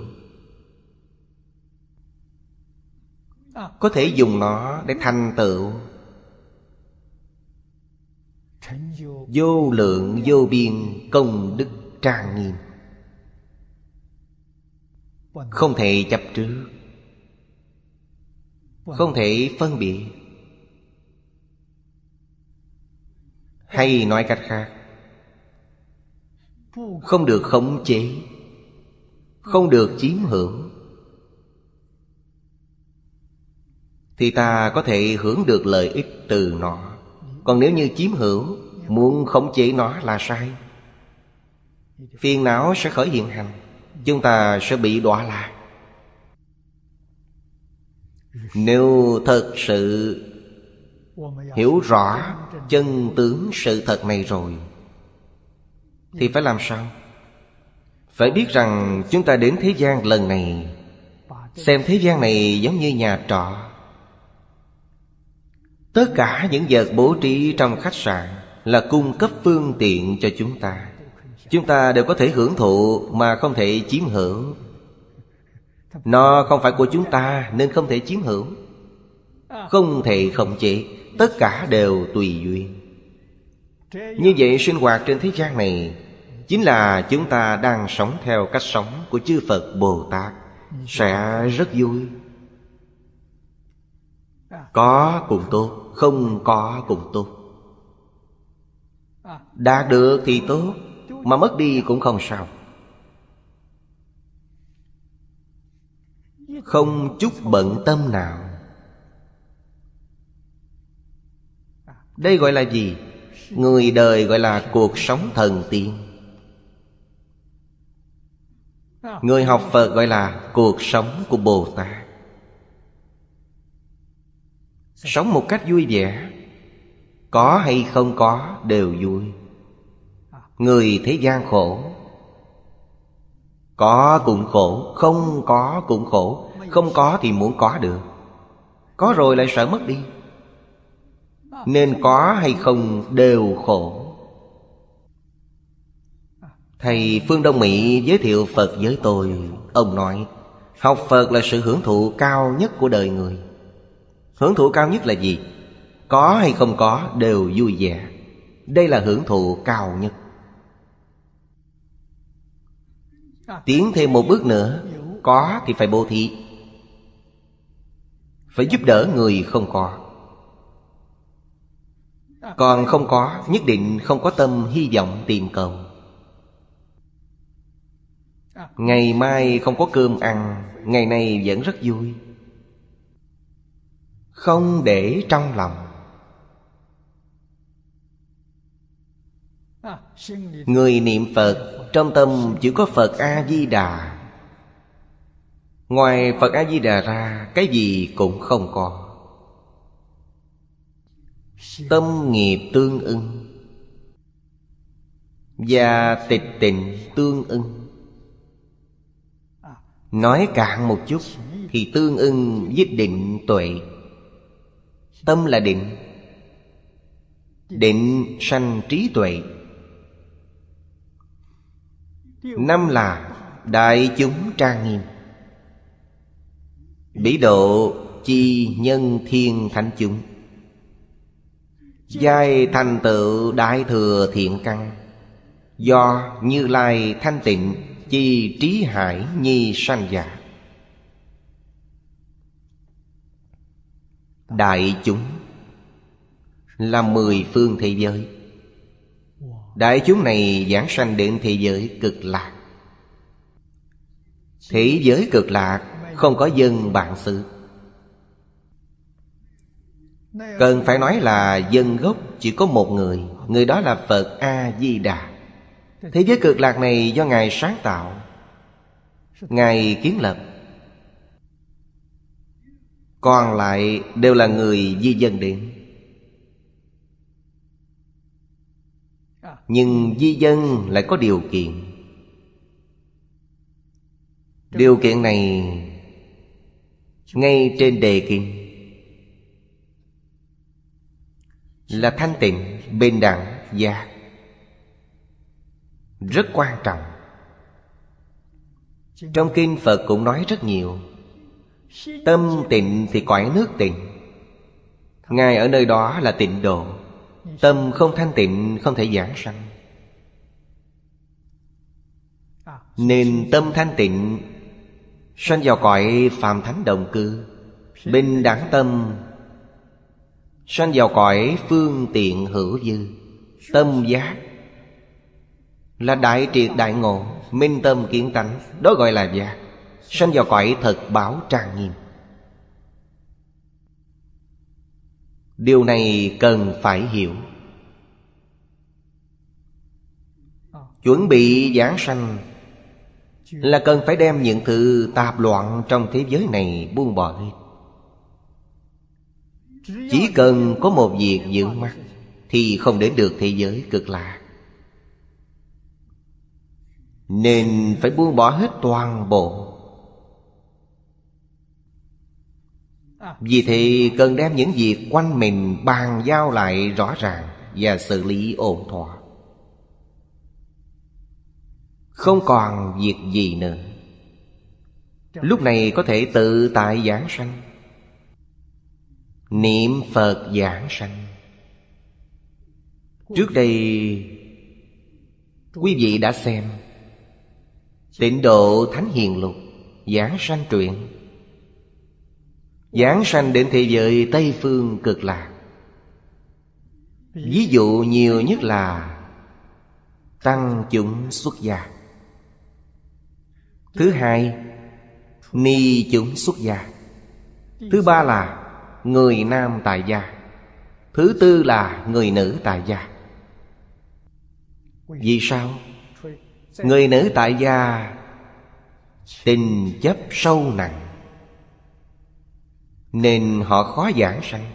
Có thể dùng nó để thành tựu. Vô. Lượng vô biên công đức trang nghiêm. Không thể chấp trước. Không thể phân biệt. Hay nói cách khác. Không được khống chế. Không được chiếm hưởng thì ta có thể hưởng được lợi ích từ nó. Còn nếu như chiếm hữu, muốn khống chế nó là sai. Phiền não sẽ khởi hiện hành, chúng ta sẽ bị đọa lạc. Nếu thật sự hiểu rõ chân tướng sự thật này rồi, thì phải làm sao? Phải biết rằng chúng ta đến thế gian lần này, xem thế gian này giống như nhà trọ tất cả những vật bố trí trong khách sạn là cung cấp phương tiện cho chúng ta. Chúng ta đều có thể hưởng thụ mà không thể chiếm hữu nó không phải của chúng ta nên không thể chiếm hữu Không thể khống chế, Tất cả đều tùy duyên. Như vậy sinh hoạt trên thế gian này Chính là chúng ta đang sống theo cách sống của chư Phật Bồ Tát. Sẽ rất vui. Có cũng tốt Không có cũng tốt Đạt được thì tốt Mà mất đi cũng không sao. Không chút bận tâm nào. Đây gọi là gì? Người đời gọi là cuộc sống thần tiên. Người học Phật gọi là cuộc sống của Bồ Tát. Sống một cách vui vẻ, Có hay không có đều vui. Người thế gian khổ, Có cũng khổ, Không có cũng khổ. Không có thì muốn có được. Có rồi lại sợ mất đi. Nên có hay không đều khổ. Thầy Phương Đông Mỹ giới thiệu Phật với tôi. Ông nói, Học Phật là sự hưởng thụ cao nhất của đời người. Hưởng thụ cao nhất là gì? Có hay không có đều vui vẻ. Đây là hưởng thụ cao nhất. Tiến thêm một bước nữa, Có thì phải bố thí. Phải giúp đỡ người không có. Còn không có, Nhất định không có tâm hy vọng tìm cầu. Ngày mai không có cơm ăn, Ngày nay vẫn rất vui. Không để trong lòng. Người niệm Phật, Trong tâm chỉ có Phật A-di-đà. Ngoài Phật A-di-đà ra, Cái gì cũng không có. Tâm nghiệp tương ưng Và tịch tịnh tương ưng. Nói cạn một chút Thì tương ưng với định tuệ. Tâm là định. Định sanh trí tuệ. Năm là Đại chúng trang nghiêm. Bỉ độ chi nhân thiên thánh chúng. Giai thành tựu đại thừa thiện căn. Do Như Lai thanh tịnh Chi trí hải nhi sanh giả. Đại chúng, Là mười phương thế giới. Đại chúng này giảng sanh đến thế giới cực lạc. Thế giới cực lạc không có dân bạn xứ. Cần phải nói là dân gốc chỉ có một người Người đó là Phật A-di-đà. Thế giới cực lạc này do Ngài sáng tạo, Ngài kiến lập. Còn lại đều là người di dân đến. Nhưng di dân lại có điều kiện. Điều kiện này Ngay trên đề kinh Là thanh tịnh, bình đẳng, giác Rất quan trọng. Trong kinh Phật cũng nói rất nhiều. Tâm tịnh thì cõi nước tịnh. Ngài ở nơi đó là tịnh độ. Tâm không thanh tịnh, không thể giảng sanh. Nên tâm thanh tịnh, Sanh vào cõi phàm thánh đồng cư, Bình đẳng tâm. Sanh vào cõi phương tiện hữu dư, Tâm giác. Là đại triệt đại ngộ, Minh tâm kiến tánh, Đó gọi là giác. Sanh vào cõi thật bảo trang nghiêm. Điều này cần phải hiểu. Chuẩn bị giảng sanh Là cần phải đem những thứ tạp loạn trong thế giới này buông bỏ hết Chỉ cần có một việc giữ mắt Thì không đến được thế giới cực lạc Nên phải buông bỏ hết toàn bộ Vì thế cần đem những việc quanh mình bàn giao lại rõ ràng Và xử lý ổn thỏa. Không còn việc gì nữa. Lúc này có thể tự tại giảng sanh. Niệm Phật giảng sanh. Trước đây, Quý vị đã xem Tịnh độ Thánh Hiền Lục Giảng sanh truyện. Giáng sanh đến thế giới Tây Phương cực lạc. Ví dụ nhiều nhất là Tăng chúng xuất gia. Thứ hai, Ni chúng xuất gia. Thứ ba là Người nam tại gia. Thứ tư là người nữ tại gia. Vì sao? Người nữ tại gia Tình chấp sâu nặng nên họ khó giảng sanh.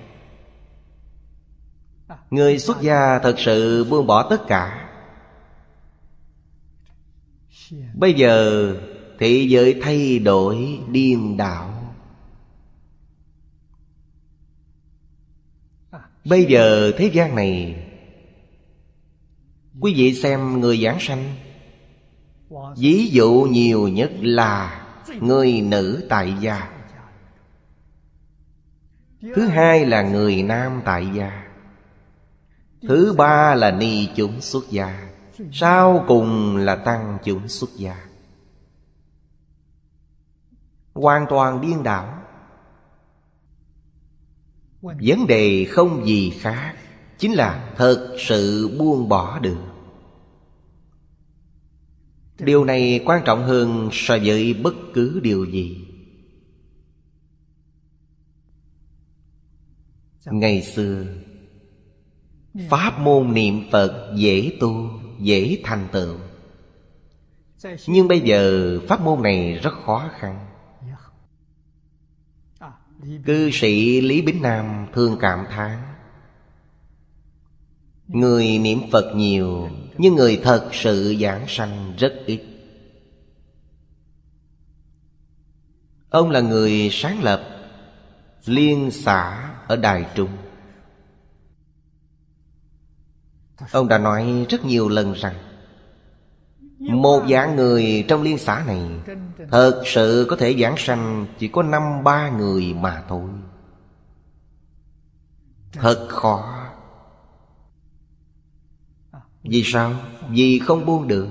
Người xuất gia thật sự buông bỏ tất cả. Bây giờ thế giới thay đổi điên đảo. Bây giờ thế gian này, Quý vị xem người giảng sanh. Ví dụ nhiều nhất là Người nữ tại gia. Thứ hai là người nam tại gia. Thứ ba là ni chúng xuất gia. Sau cùng là tăng chúng xuất gia. Hoàn toàn điên đảo. Vấn đề không gì khác, Chính là thật sự buông bỏ được. Điều này quan trọng hơn so với bất cứ điều gì. Ngày xưa Pháp môn niệm Phật dễ tu, dễ thành tựu. Nhưng bây giờ pháp môn này rất khó khăn. Cư sĩ Lý Bính Nam thường cảm thán Người niệm Phật nhiều Nhưng người thật sự giảng sanh rất ít. Ông là người sáng lập Liên xã ở Đài Trung. Ông đã nói rất nhiều lần rằng, Một dạng người trong liên xã này Thật sự có thể giảng sanh Chỉ có năm ba người mà thôi. Thật khó. Vì sao? Vì không buông được.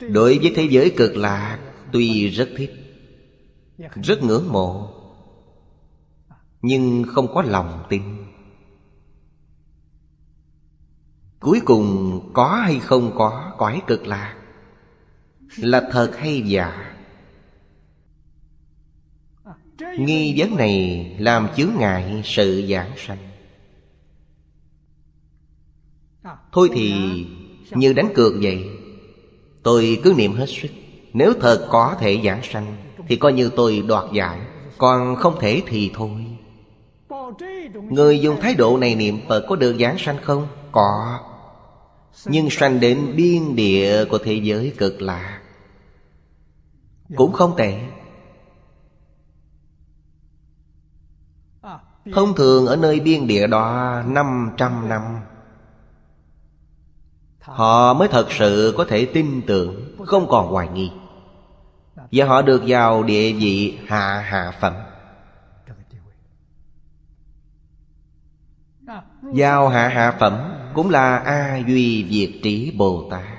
Đối với thế giới cực lạc, Tuy rất thích, Rất ngưỡng mộ nhưng không có lòng tin. Cuối cùng có hay không có cõi cực lạc Là thật hay giả. Nghi vấn này làm chướng ngại sự giảng sanh. Thôi thì như đánh cược vậy, Tôi cứ niệm hết sức. Nếu thật có thể giảng sanh, Thì coi như tôi đoạt giải, Còn không thể thì thôi. Người dùng thái độ này niệm Phật có được giảng sanh không? Có. Nhưng sanh đến biên địa của thế giới cực lạ. Cũng không tệ. Thông thường ở nơi biên địa đó 500 năm, Họ mới thật sự có thể tin tưởng, Không còn hoài nghi. Và họ được vào địa vị hạ hạ phẩm. Giao hạ hạ phẩm Cũng là A Duy Việt Trí Bồ Tát.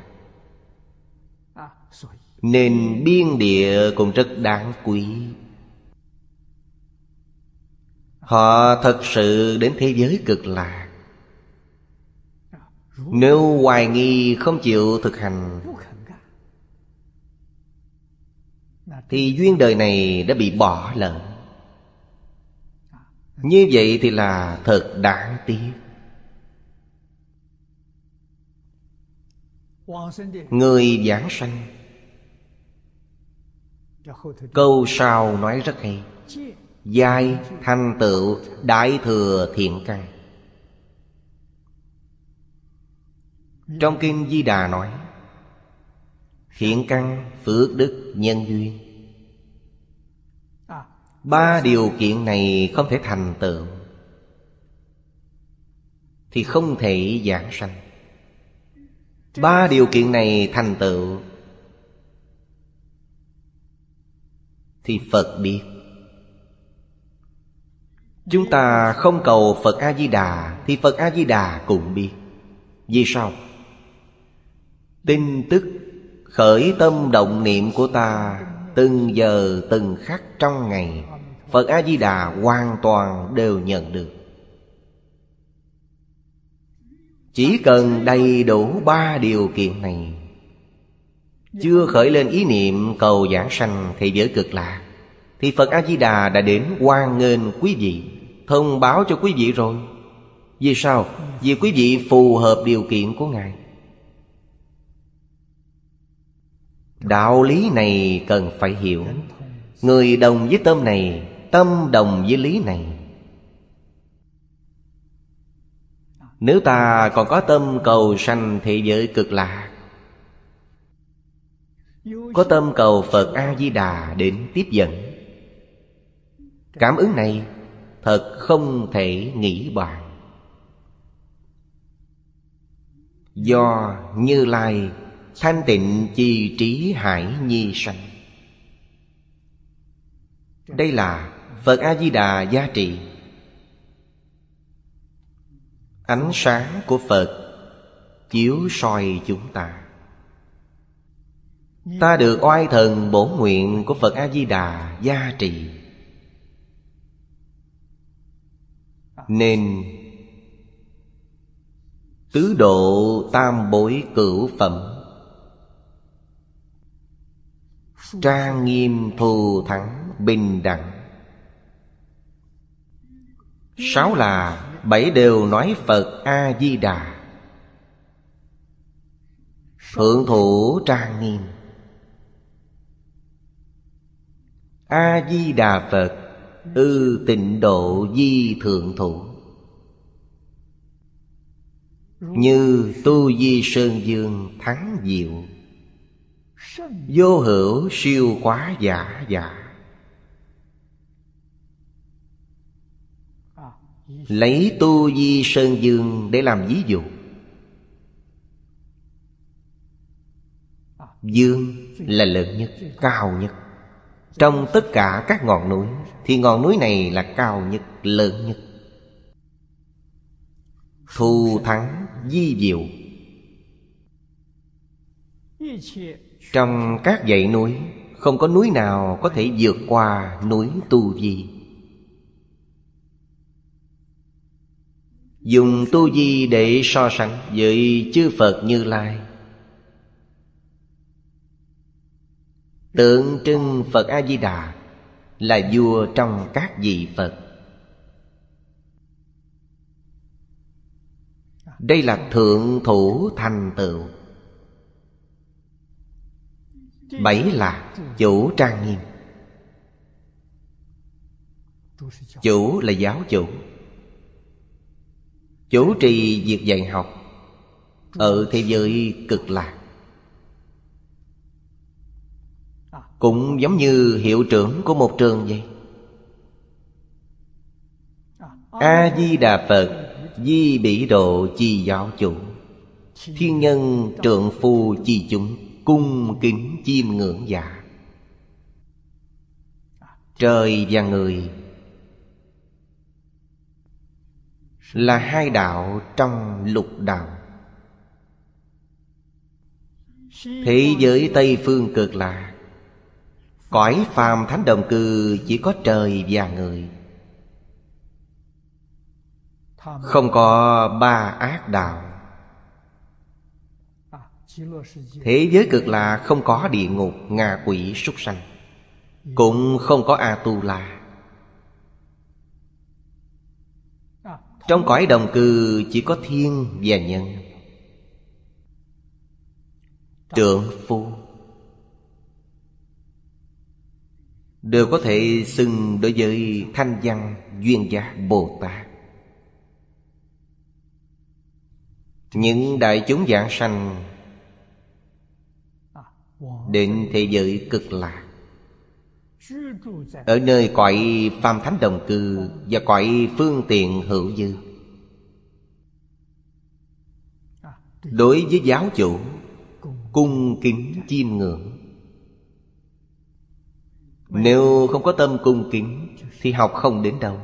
Nên biên địa cũng rất đáng quý. Họ thật sự đến thế giới cực lạc. Nếu hoài nghi không chịu thực hành, Thì duyên đời này đã bị bỏ lỡ như vậy thì là thật đáng tiếc. Người giảng sanh Câu sau nói rất hay. Giai thành tựu đại thừa thiện căn. Trong Kinh Di Đà nói Thiện căn, phước đức, nhân duyên. Ba điều kiện này không thể thành tựu Thì không thể giảng sanh. Ba điều kiện này thành tựu Thì Phật biết. Chúng ta không cầu Phật A-di-đà Thì Phật A-di-đà cũng biết. Vì sao? Tin tức, khởi tâm động niệm của ta Từng giờ từng khắc trong ngày Phật A-di-đà hoàn toàn đều nhận được. Chỉ cần đầy đủ ba điều kiện này, Chưa khởi lên ý niệm cầu giảng sanh thế giới cực lạc Thì Phật A-di-đà đã đến hoan nghênh quý vị, Thông báo cho quý vị rồi. Vì sao? Vì quý vị phù hợp điều kiện của Ngài. Đạo lý này cần phải hiểu. Người đồng với tâm này Tâm đồng với lý này. Nếu ta còn có tâm cầu sanh thế giới cực lạc. Có tâm cầu Phật A-di-đà đến tiếp dẫn. Cảm ứng này Thật không thể nghĩ bàn. Do Như Lai Thanh tịnh chi trí hải nhi sanh. Đây là Phật A-di-đà gia trì, Ánh sáng của Phật Chiếu soi chúng ta. Ta được oai thần bổ nguyện của Phật A-di-đà gia trì. Nên Tứ độ tam bối cửu phẩm Trang nghiêm thù thắng bình đẳng. Sáu là bảy đều nói Phật A-di-đà. Thượng thủ trang nghiêm. A-di-đà Phật, Ư tịnh độ di thượng thủ. Như tu di sơn dương thắng diệu. Vô hữu siêu quá giả giả. Lấy tu di sơn dương để làm ví dụ. Dương là lớn nhất, cao nhất. Trong tất cả các ngọn núi Thì ngọn núi này là cao nhất, lớn nhất. Thù thắng di diệu. Trong các dãy núi Không có núi nào có thể vượt qua núi Tu Di Dùng Tu Di để so sánh với chư Phật Như Lai. Tượng trưng Phật A-di-đà Là vua trong các vị Phật. Đây là thượng thủ thành tựu. Bảy là chủ trang nghiêm. Chủ là giáo chủ. Chủ trì việc dạy học, Ở thế giới cực lạc. Cũng giống như hiệu trưởng của một trường vậy. A-di-đà Phật, Di bỉ độ chi giáo chủ. Thiên nhân trượng phu chi chúng, Cung kính chiêm ngưỡng giả Trời và người Là hai đạo trong lục đạo. Thế giới Tây Phương cực lạc Cõi phàm thánh đồng cư chỉ có trời và người. Không có ba ác đạo. Thế giới cực lạc không có địa ngục, ngạ quỷ, súc sanh Cũng không có A-tu-la Trong cõi đồng cư chỉ có thiên và nhân. Trượng phu. Đều có thể xưng đối với thanh văn, duyên gia, Bồ Tát. Những đại chúng giảng sanh Đến thế giới cực lạc. Ở nơi cõi phàm thánh đồng cư Và cõi phương tiện hữu dư. Đối với giáo chủ Cung kính chiêm ngưỡng. Nếu không có tâm cung kính Thì học không đến đâu.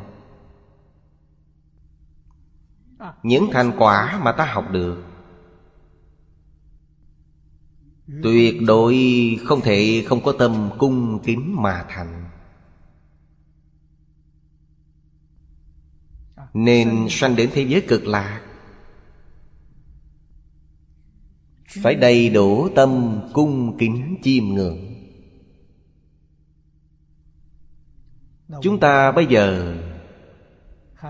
Những thành quả mà ta học được Tuyệt đối không thể không có tâm cung kính mà thành. Nên sanh đến thế giới cực lạc, Phải đầy đủ tâm cung kính chiêm ngưỡng. Chúng ta bây giờ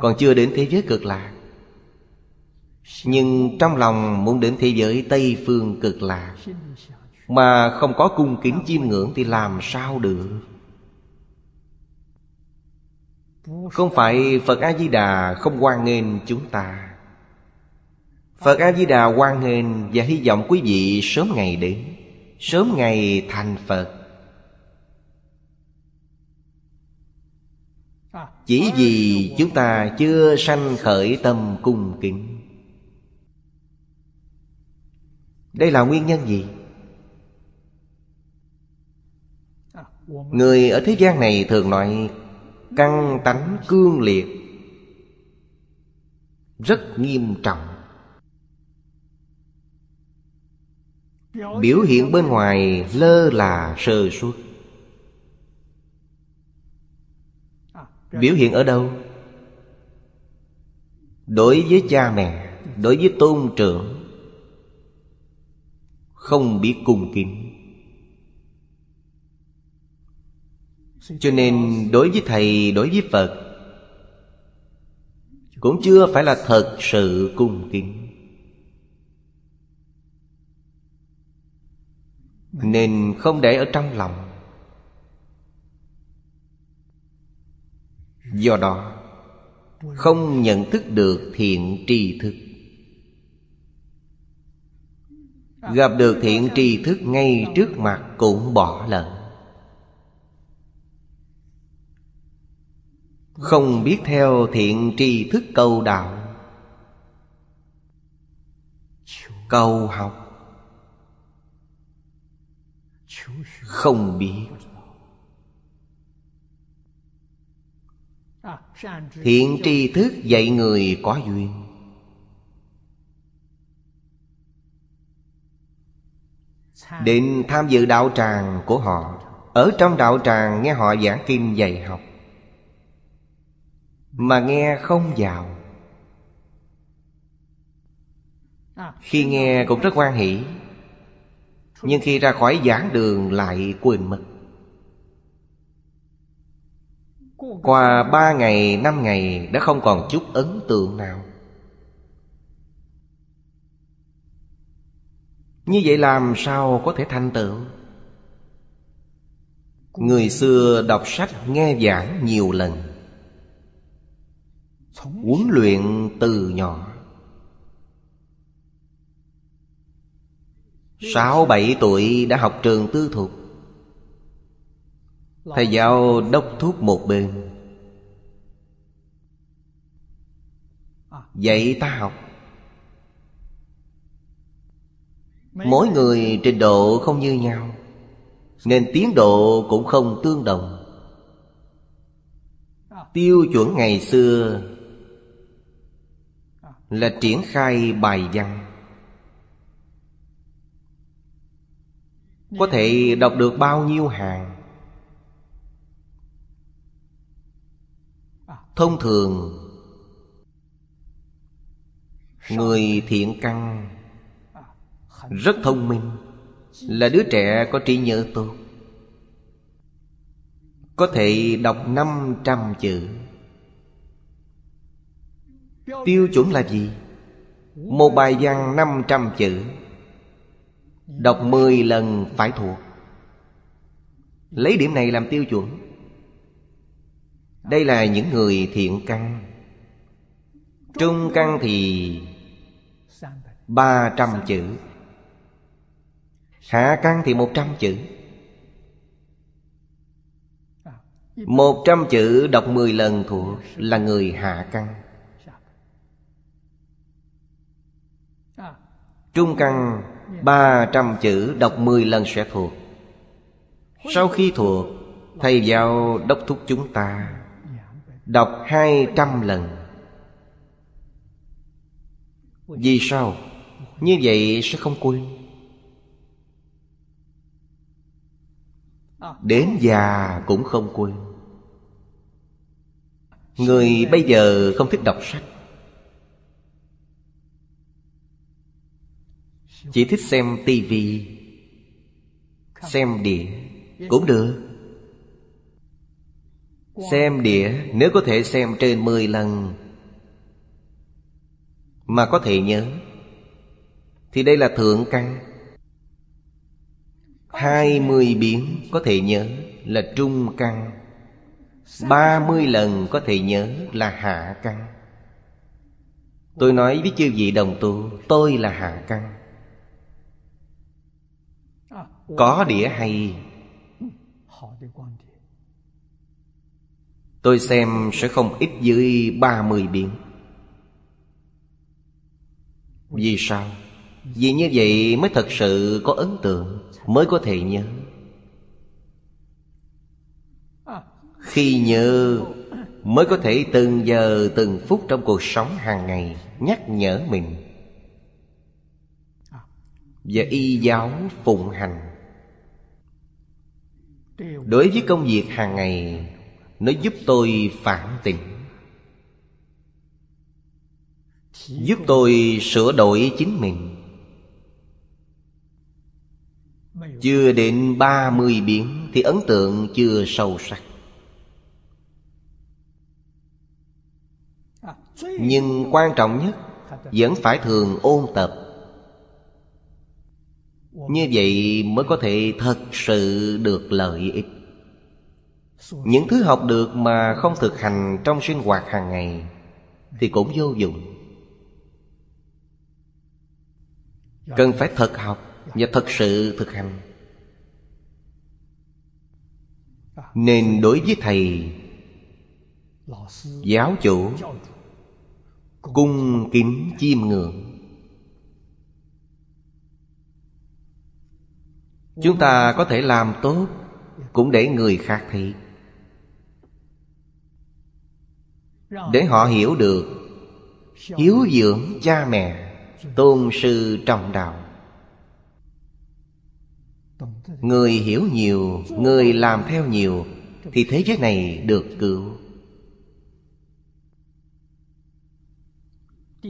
Còn chưa đến thế giới cực lạc. Nhưng trong lòng muốn đến thế giới Tây Phương cực lạc Mà không có cung kính chiêm ngưỡng Thì làm sao được? Không phải Phật A-di-đà không hoan nghênh chúng ta. Phật A-di-đà hoan nghênh Và hy vọng quý vị sớm ngày đến, Sớm ngày thành Phật. Chỉ vì chúng ta chưa sanh khởi tâm cung kính. Đây là nguyên nhân gì? Người ở thế gian này thường nói Căng tánh cương liệt, Rất nghiêm trọng Biểu hiện bên ngoài lơ là sơ suất Biểu hiện ở đâu? Đối với cha mẹ, Đối với tôn trưởng không biết cung kính. Cho nên đối với Thầy, đối với Phật Cũng chưa phải là thật sự cung kính. Nên không để ở trong lòng. Do đó Không nhận thức được thiện tri thức. Gặp được thiện tri thức ngay trước mặt cũng bỏ lỡ Không biết theo thiện tri thức câu đạo. Câu học. Không biết. Thiện tri thức dạy người có duyên. Định tham dự đạo tràng của họ Ở trong đạo tràng nghe họ giảng kinh dạy học. Mà nghe không vào. Khi nghe cũng rất quan hỷ Nhưng khi ra khỏi giảng đường lại quên mất Qua ba ngày, năm ngày Đã không còn chút ấn tượng nào. Như vậy làm sao có thể thành tựu? Người xưa đọc sách nghe giảng nhiều lần. Huấn luyện từ nhỏ. Sáu bảy tuổi đã học trường tư thục. Thầy giáo đốc thuốc một bên. Dạy ta học. Mỗi người trình độ không như nhau Nên tiến độ cũng không tương đồng. Tiêu chuẩn ngày xưa Là triển khai bài văn. Có thể đọc được bao nhiêu hàng? Thông thường Người thiện căn rất thông minh. Là đứa trẻ có trí nhớ tốt. Có thể đọc 500 chữ. Tiêu chuẩn là gì? Một bài văn 500 chữ. Đọc 10 lần phải thuộc. Lấy điểm này làm tiêu chuẩn. Đây là những người thiện căn. Trung căn thì ba trăm chữ. Hạ căn thì một trăm chữ. Một trăm chữ đọc mười lần thuộc Là người hạ căn. Trung căn, ba trăm chữ đọc mười lần sẽ thuộc. Sau khi thuộc, Thầy giáo đốc thúc chúng ta, Đọc hai trăm lần. Vì sao? Như vậy sẽ không quên. Đến già cũng không quên. Người bây giờ không thích đọc sách. Chỉ thích xem tivi Xem đĩa Cũng được. Xem đĩa Nếu có thể xem trên 10 lần Mà có thể nhớ, thì đây là thượng căn hai mươi biến có thể nhớ là trung căn. Ba mươi lần có thể nhớ là hạ căn. Tôi nói với chư vị đồng tu, Tôi là hạ căn. Có đĩa hay? Tôi xem sẽ không ít dưới 30 biến Vì sao? Vì như vậy mới thật sự có ấn tượng. Mới có thể nhớ. Khi nhớ, Mới có thể từng giờ, từng phút trong cuộc sống hàng ngày Nhắc nhở mình. Và y giáo phụng hành. Đối với công việc hàng ngày, Nó giúp tôi phản tỉnh. Giúp tôi sửa đổi chính mình. Chưa đến ba mươi biến Thì ấn tượng chưa sâu sắc. Nhưng quan trọng nhất, Vẫn phải thường ôn tập. Như vậy mới có thể thật sự được lợi ích. Những thứ học được mà không thực hành trong sinh hoạt hàng ngày Thì cũng vô dụng. Cần phải thật học và thật sự thực hành. Nên đối với thầy, Giáo chủ cung kính chiêm ngưỡng. Chúng ta có thể làm tốt cũng để người khác thấy. Để họ hiểu được, hiếu dưỡng cha mẹ, tôn sư trọng đạo người hiểu nhiều, người làm theo nhiều, thì thế giới này được cứu.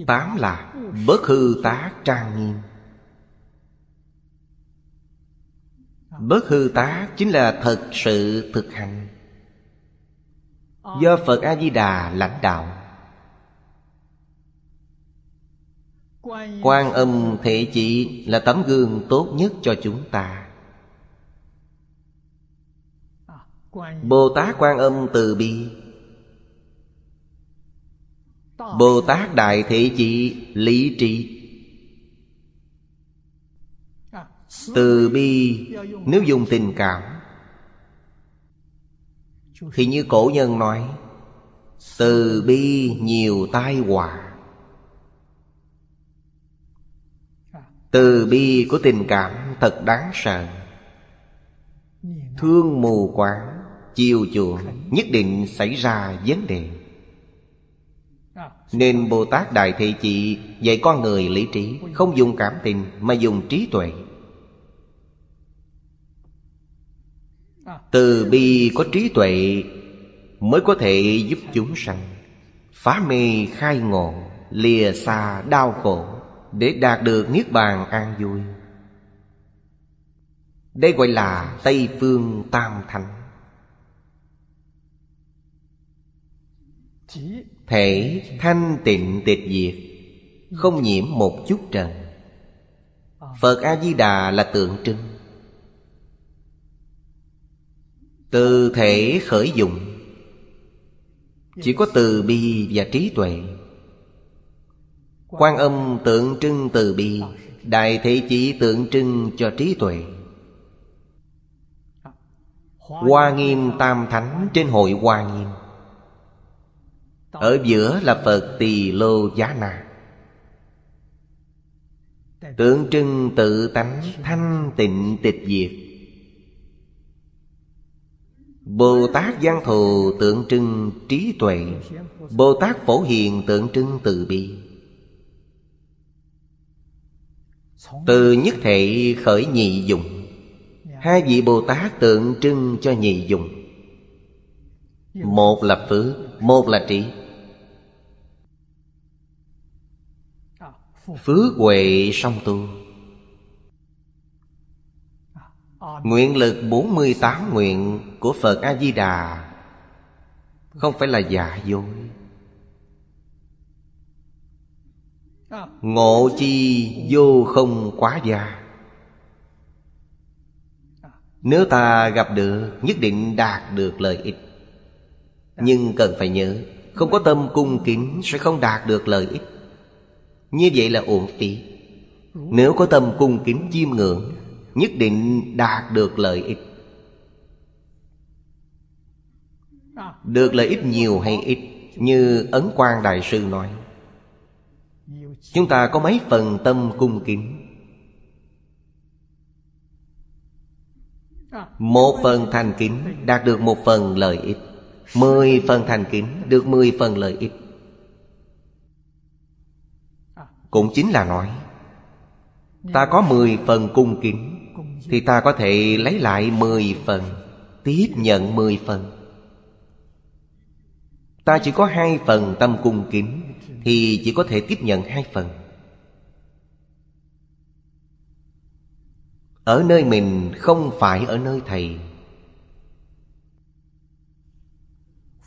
Tám là bất hư tác trang nghiêm. Bất hư tác chính là thật sự thực hành. Do Phật A-di-đà lãnh đạo. Quan âm thể chỉ là tấm gương tốt nhất cho chúng ta. Bồ Tát Quan âm từ bi. Bồ Tát Đại Thị Chỉ lý trí. Từ bi, nếu dùng tình cảm, Thì như cổ nhân nói, Từ bi nhiều tai họa. Từ bi của tình cảm thật đáng sợ, Thương mù quáng. Chiều chuộng Nhất định xảy ra vấn đề. Nên Bồ Tát Đại Thị Chỉ dạy con người lý trí, Không dùng cảm tình mà dùng trí tuệ. Từ bi có trí tuệ Mới có thể giúp chúng sanh Phá mê khai ngộ, Lìa xa đau khổ Để đạt được Niết Bàn an vui. Đây gọi là Tây Phương Tam Thánh. Thể thanh tịnh tịch diệt, Không nhiễm một chút trần. Phật A-di-đà là tượng trưng. Từ thể khởi dụng, Chỉ có từ bi và trí tuệ. Quan âm tượng trưng từ bi, Đại thể chỉ tượng trưng cho trí tuệ. Hoa nghiêm tam thánh trên hội Hoa nghiêm ở giữa là Phật Tỳ Lô Giá Na. Tượng trưng tự tánh thanh tịnh tịch diệt. Bồ Tát Giang Thù tượng trưng trí tuệ. Bồ Tát Phổ Hiền tượng trưng từ bi. Từ nhất thể khởi nhị dụng Hai vị Bồ Tát tượng trưng cho nhị dụng Một là phước, một là trí. Phước huệ song tu. Nguyện lực 48 nguyện của Phật A-di-đà. Không phải là giả dối. Ngộ chi vô không quá gia. Nếu ta gặp được, Nhất định đạt được lợi ích. Nhưng cần phải nhớ, Không có tâm cung kính Sẽ không đạt được lợi ích như vậy là uổng phí. Nếu có tâm cung kính chiêm ngưỡng, Nhất định đạt được lợi ích. Được lợi ích nhiều hay ít, Như Ấn Quang Đại Sư nói, Chúng ta có mấy phần tâm cung kính? Một phần thành kính đạt được một phần lợi ích. Mười phần thành kính được mười phần lợi ích. Cũng chính là nói, Ta có mười phần cung kính, Thì ta có thể lấy lại mười phần, Tiếp nhận mười phần. Ta chỉ có hai phần tâm cung kính, Thì chỉ có thể tiếp nhận hai phần. Ở nơi mình không phải ở nơi Thầy.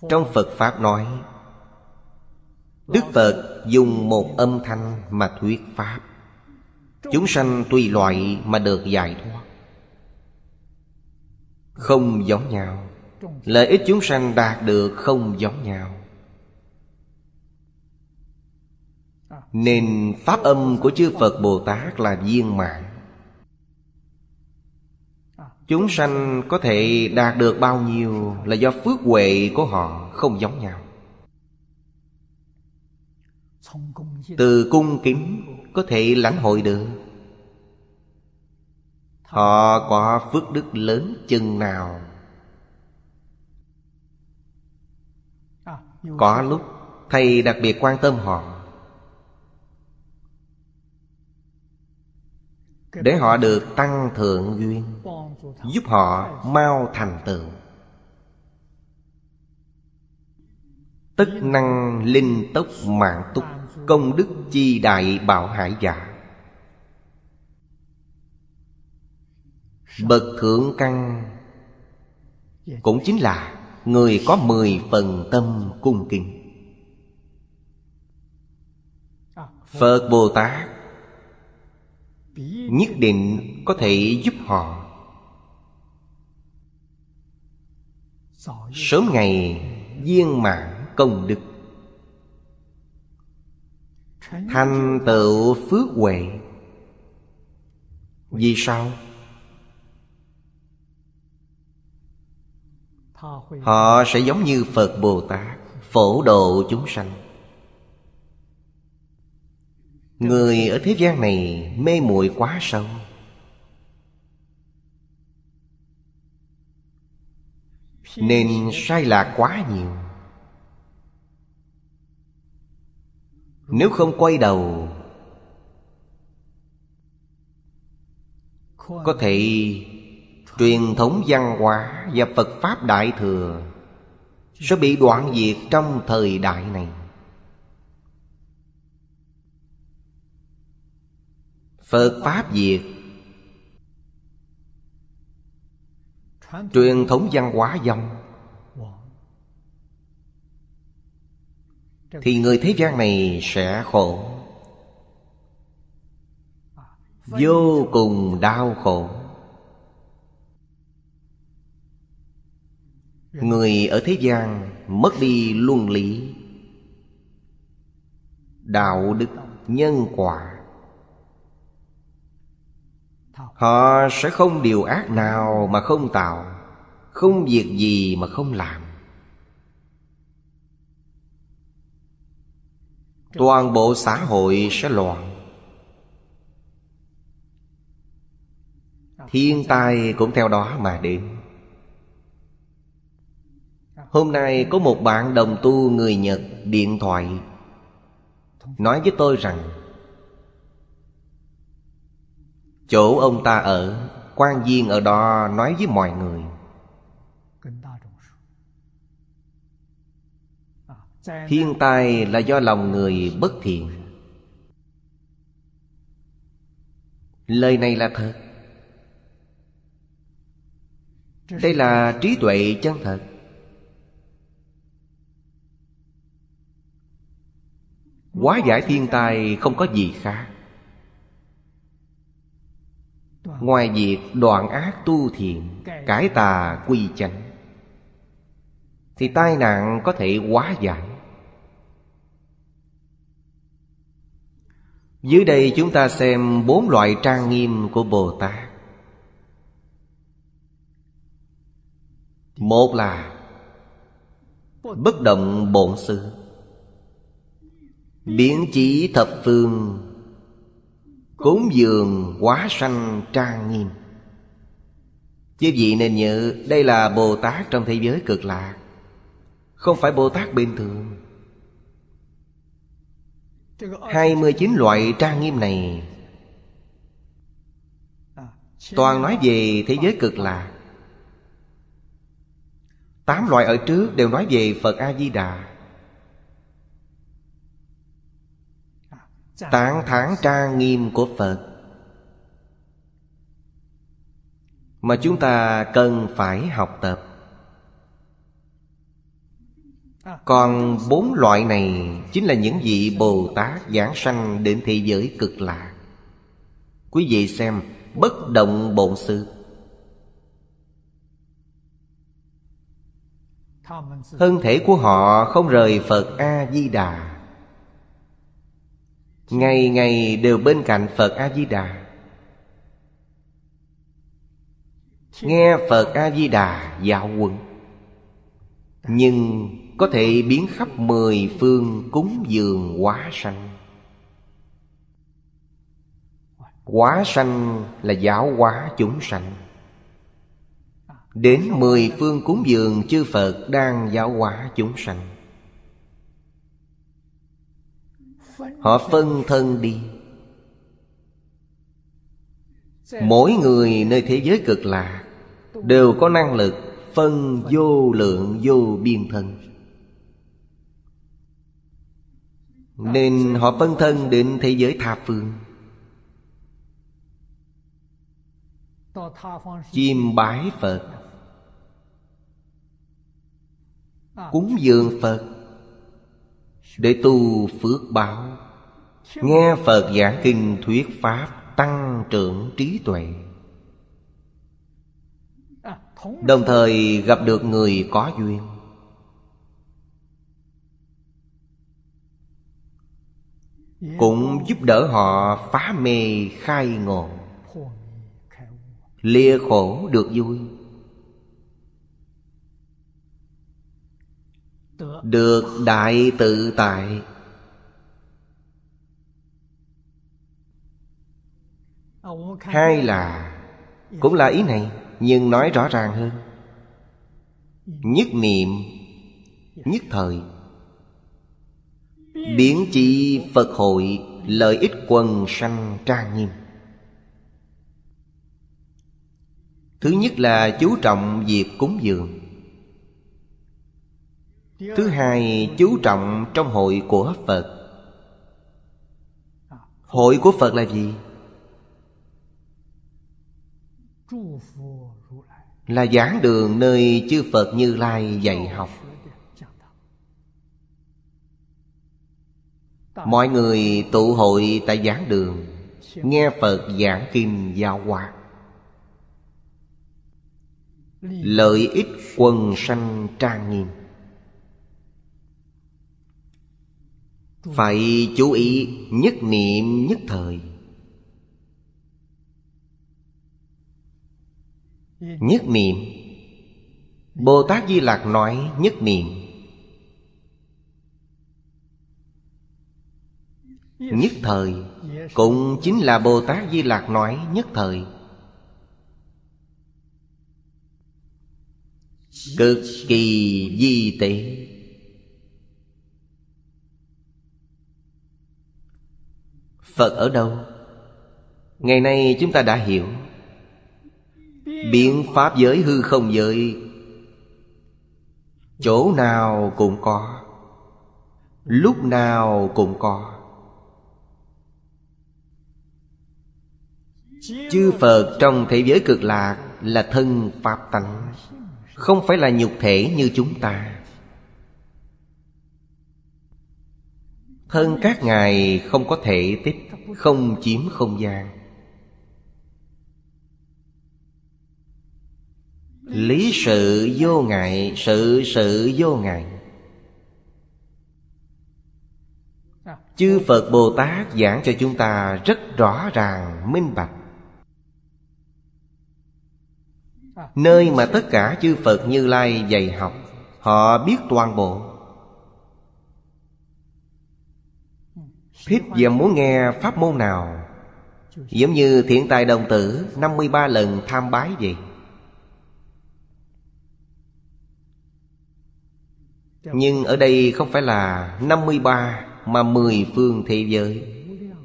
Trong Phật Pháp nói Đức Phật dùng một âm thanh mà thuyết Pháp. Chúng sanh tùy loại mà được giải thoát. Không giống nhau. Lợi ích chúng sanh đạt được không giống nhau. Nên Pháp âm của chư Phật Bồ Tát là viên mãn. Chúng sanh có thể đạt được bao nhiêu Là do phước huệ của họ không giống nhau. Từ cung kính có thể lãnh hội được. Họ có phước đức lớn chừng nào. Có lúc Thầy đặc biệt quan tâm họ. Để họ được tăng thượng duyên, Giúp họ mau thành tựu. Tất năng linh tốc mạng túc. Công đức chi đại bảo hải giả Bậc thượng căn Cũng chính là Người có mười phần tâm cung kính. Phật Bồ Tát Nhất định có thể giúp họ. Sớm ngày viên mãn công đức. Thành tựu phước huệ. Vì sao? Họ sẽ giống như Phật Bồ Tát Phổ độ chúng sanh. Người ở thế gian này mê muội quá sâu. Nên sai lạc quá nhiều Nếu không quay đầu, Có thể Truyền thống văn hóa và Phật Pháp Đại Thừa Sẽ bị đoạn diệt trong thời đại này. Phật Pháp diệt Truyền thống văn hóa dòng Thì người thế gian này sẽ khổ. Vô cùng đau khổ. Người ở thế gian mất đi luân lý, Đạo đức, nhân quả. Họ sẽ không điều ác nào mà không tạo, Không việc gì mà không làm. Toàn bộ xã hội sẽ loạn. Thiên tai cũng theo đó mà đến. Hôm nay có một bạn đồng tu người Nhật điện thoại, Nói với tôi rằng, Chỗ ông ta ở, quan viên ở đó nói với mọi người Thiên tai là do lòng người bất thiện. Lời này là thật. Đây là trí tuệ chân thật. Hóa giải thiên tai không có gì khác. Ngoài việc đoạn ác tu thiện, Cải tà quy chánh, Thì tai nạn có thể hóa giải. Dưới đây chúng ta xem bốn loại trang nghiêm của Bồ Tát. Một là Bất động bổn sư, Biến chỉ thập phương, Cúng dường quá sanh trang nghiêm. Chứ vị nên nhớ, Đây là Bồ Tát trong thế giới cực lạc, Không phải Bồ Tát bình thường. 29 loại trang nghiêm này. Toàn nói về thế giới cực lạc Tám loại ở trước đều nói về Phật A-di-đà. Tán thán trang nghiêm của Phật. Mà chúng ta cần phải học tập. Còn bốn loại này Chính là những vị Bồ Tát giảng sanh đến thế giới cực lạ. Quý vị xem, Bất động bổn sự Thân thể của họ không rời Phật A-di-đà. Ngày ngày đều bên cạnh Phật A-di-đà. Nghe Phật A-di-đà dạo quận Nhưng có thể biến khắp mười phương cúng dường quá sanh. Quá sanh là giáo hóa chúng sanh. Đến mười phương cúng dường, chư Phật đang giáo hóa chúng sanh. Họ phân thân đi. Mỗi người nơi thế giới cực lạ Đều có năng lực phân vô lượng vô biên thân. Nên họ phân thân đến thế giới tha phương. Chim bái Phật. Cúng dường Phật. Để tu phước báo. Nghe Phật giảng kinh thuyết Pháp Tăng trưởng trí tuệ. Đồng thời gặp được người có duyên. Cũng giúp đỡ họ phá mê khai ngộ. Lìa khổ được vui. Được đại tự tại. Hai là, Cũng là ý này, Nhưng nói rõ ràng hơn. Nhất niệm, Nhất thời. Biến chi Phật hội Lợi ích quần sanh trang nghiêm. Thứ nhất là chú trọng việc cúng dường. Thứ hai, chú trọng trong hội của Phật. Hội của Phật là gì? Là giảng đường nơi chư Phật Như Lai dạy học. Mọi người tụ hội tại giảng đường, Nghe Phật giảng kinh giáo hóa. Lợi ích quần sanh trang nghiêm. Phải chú ý nhất niệm nhất thời. Nhất niệm. Bồ Tát Di Lạc nói nhất niệm. Nhất thời, Cũng chính là Bồ Tát Di Lạc nói nhất thời. Cực kỳ di tế. Phật ở đâu? Ngày nay chúng ta đã hiểu. Biện pháp giới hư không giới, Chỗ nào cũng có, Lúc nào cũng có. Chư Phật trong thế giới cực lạc Là thân Pháp tánh Không phải là nhục thể như chúng ta. Thân các ngài không có thể tích Không chiếm không gian. Lý sự vô ngại Sự sự vô ngại Chư Phật Bồ Tát giảng cho chúng ta rất rõ ràng, minh bạch. Nơi mà tất cả chư Phật Như Lai dạy học, Họ biết toàn bộ. Thích và muốn nghe pháp môn nào? Giống như thiện tài đồng tử 53 lần tham bái vậy. Nhưng ở đây không phải là 53 Mà 10 phương thế giới.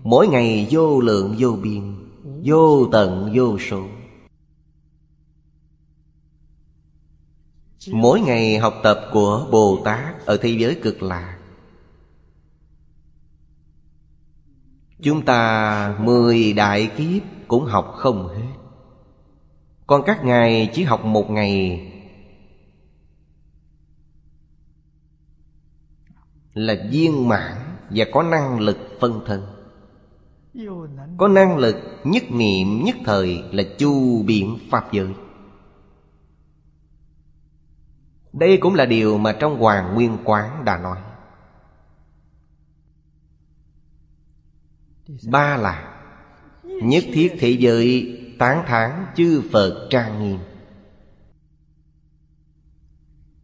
Mỗi ngày vô lượng vô biên, Vô tận vô số. Mỗi ngày học tập của Bồ Tát Ở thế giới cực lạc Chúng ta mười đại kiếp cũng học không hết. Còn các ngài chỉ học một ngày. Là viên mãn và có năng lực phân thân. Có năng lực nhất niệm nhất thời là chu biện Pháp giới. Đây cũng là điều mà trong Hoàng Nguyên Quán đã nói. Ba là Nhất thiết thế giới tán thán chư Phật trang nghiêm.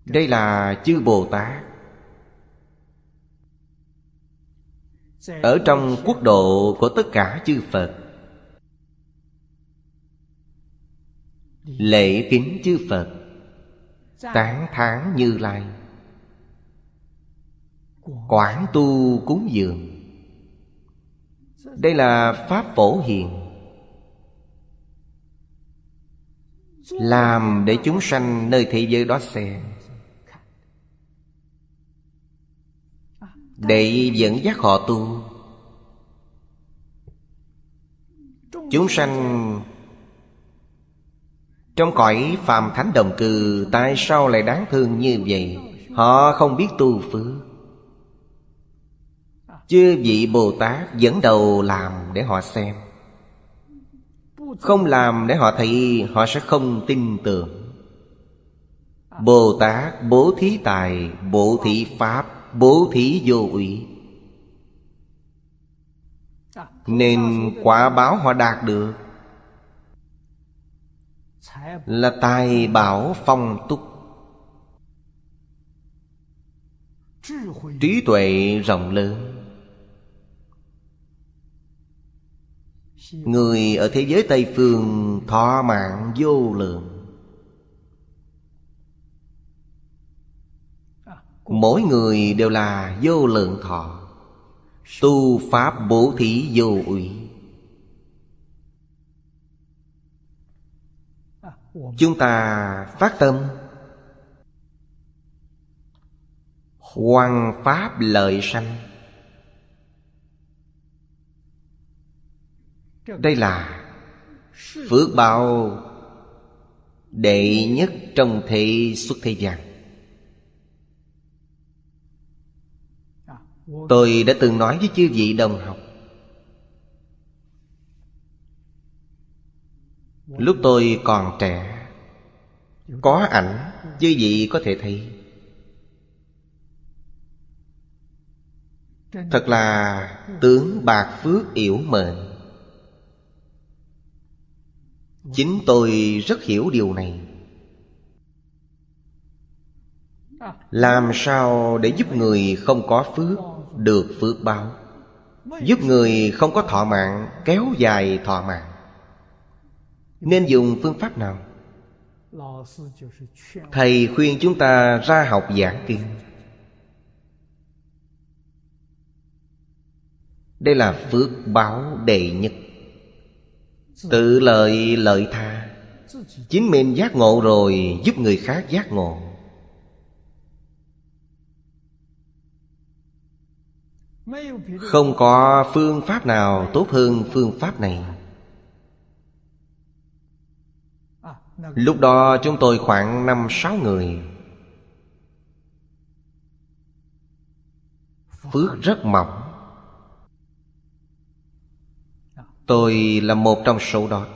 Đây là chư Bồ Tát. Ở trong quốc độ của tất cả chư Phật, Lễ kính chư Phật. Tán thán như lai. Quảng tu cúng dường. Đây là Pháp phổ hiền. Làm để chúng sanh nơi thế giới đó xem Để dẫn dắt họ tu. Chúng sanh trong cõi phàm thánh đồng cư, Tại sao lại đáng thương như vậy? Họ không biết tu phước. Chư vị Bồ Tát dẫn đầu làm để họ xem. Không làm để họ thấy, Họ sẽ không tin tưởng. Bồ Tát, bố thí tài, Bố thí Pháp, Bố thí vô ủy Nên quả báo họ đạt được là tài bảo phong túc. Trí tuệ rộng lớn. Người ở thế giới Tây Phương thọ mạng vô lượng. Mỗi người đều là vô lượng thọ. Tu Pháp bố thí vô ủy Chúng ta phát tâm. Hoằng Pháp lợi sanh. Đây là phước báo đệ nhất trong thế xuất thế gian. Tôi đã từng nói với chư vị đồng học lúc tôi còn trẻ, có ảnh Chứ vị có thể thấy? Thật là tướng bạc phước yểu mệnh. Chính tôi rất hiểu điều này. Làm sao để giúp người không có phước Được phước báo? Giúp người không có thọ mạng, Kéo dài thọ mạng. Nên dùng phương pháp nào? Thầy khuyên chúng ta ra học giảng kinh. Đây là phước báo đệ nhất. Tự lợi lợi tha. Chính mình giác ngộ rồi Giúp người khác giác ngộ. Không có phương pháp nào tốt hơn phương pháp này Lúc đó chúng tôi khoảng năm sáu người. Phước rất mỏng. Tôi là một trong số đó.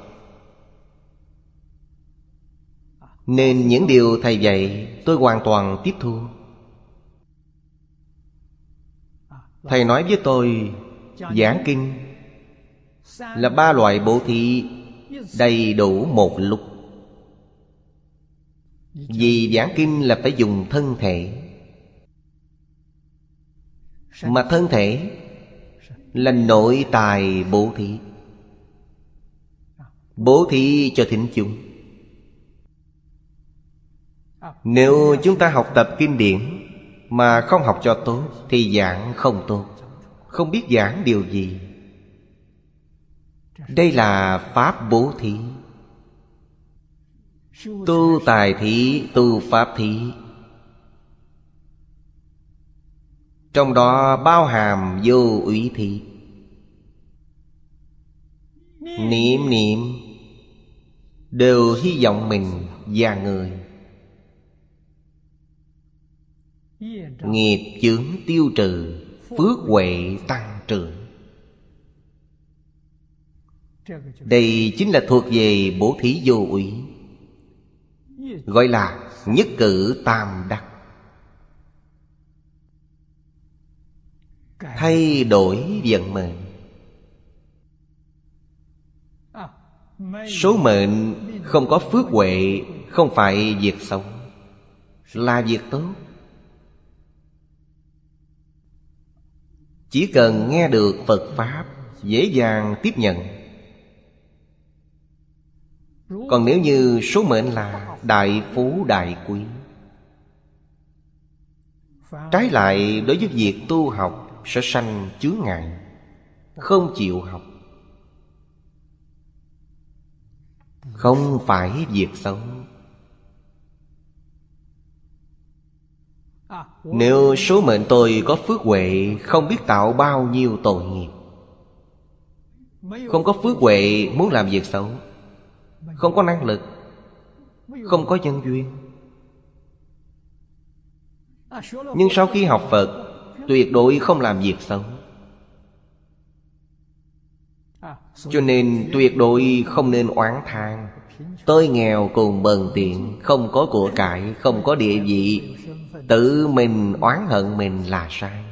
Nên những điều Thầy dạy tôi hoàn toàn tiếp thu. Thầy nói với tôi, Giảng kinh Là ba loại bố thí, Đầy đủ một lúc. Vì giảng kinh là phải dùng thân thể. Mà thân thể Là nội tài bố thí. Bố thí cho thính chúng. Nếu chúng ta học tập kinh điển Mà không học cho tốt Thì giảng không tốt. Không biết giảng điều gì. Đây là Pháp bố thí Tu tài thí, tu pháp thí. Trong đó bao hàm vô ủy thí. Niệm niệm Đều hy vọng mình và người. Nghiệp chướng tiêu trừ Phước huệ tăng trưởng Đây chính là thuộc về bố thí vô ủy Gọi là nhất cử tam đắc. Thay đổi vận mệnh. Số mệnh không có phước huệ Không phải việc xấu Là việc tốt. Chỉ cần nghe được Phật Pháp Dễ dàng tiếp nhận. Còn nếu như số mệnh là Đại phú đại quý. Trái lại, đối với việc tu học, Sẽ sanh chướng ngại, Không chịu học. Không phải việc xấu. Nếu số mệnh tôi có phước huệ, Không biết tạo bao nhiêu tội nghiệp. Không có phước huệ, muốn làm việc xấu. Không có năng lực không có nhân duyên. Nhưng sau khi học Phật, Tuyệt đối không làm việc xấu. Cho nên tuyệt đối không nên oán than Tôi nghèo cùng bần tiện, Không có của cải, Không có địa vị. Tự mình oán hận mình là sai.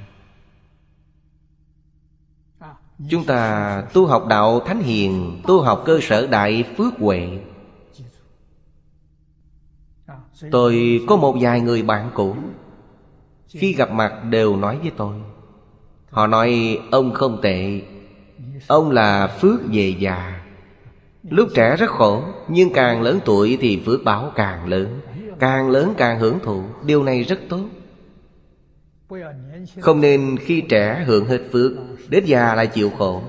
Chúng ta tu học đạo Thánh Hiền, Tu học cơ sở Đại Phước Huệ Tôi có một vài người bạn cũ. Khi gặp mặt đều nói với tôi. Họ nói, ông không tệ. Ông là phước về già. Lúc trẻ rất khổ, Nhưng càng lớn tuổi thì phước báo càng lớn. Càng lớn càng hưởng thụ. Điều này rất tốt. Không nên khi trẻ hưởng hết phước, Đến già lại chịu khổ.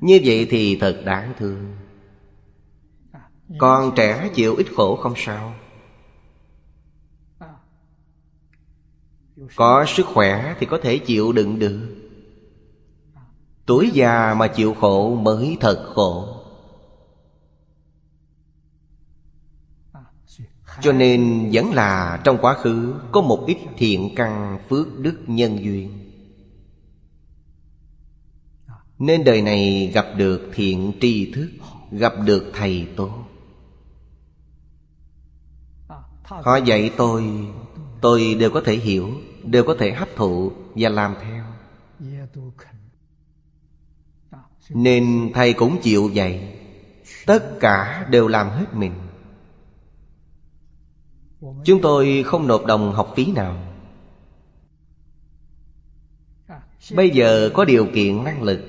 Như vậy thì thật đáng thương. Còn trẻ chịu ít khổ không sao. Có sức khỏe thì có thể chịu đựng được. Tuổi già mà chịu khổ mới thật khổ. Cho nên vẫn là trong quá khứ Có một ít thiện căn phước đức nhân duyên. Nên đời này gặp được thiện tri thức, Gặp được thầy tốt. Họ dạy tôi Tôi đều có thể hiểu. Đều có thể hấp thụ và làm theo. Nên thầy cũng chịu dạy Tất cả đều làm hết mình. Chúng tôi không nộp đồng học phí nào. Bây giờ có điều kiện năng lực.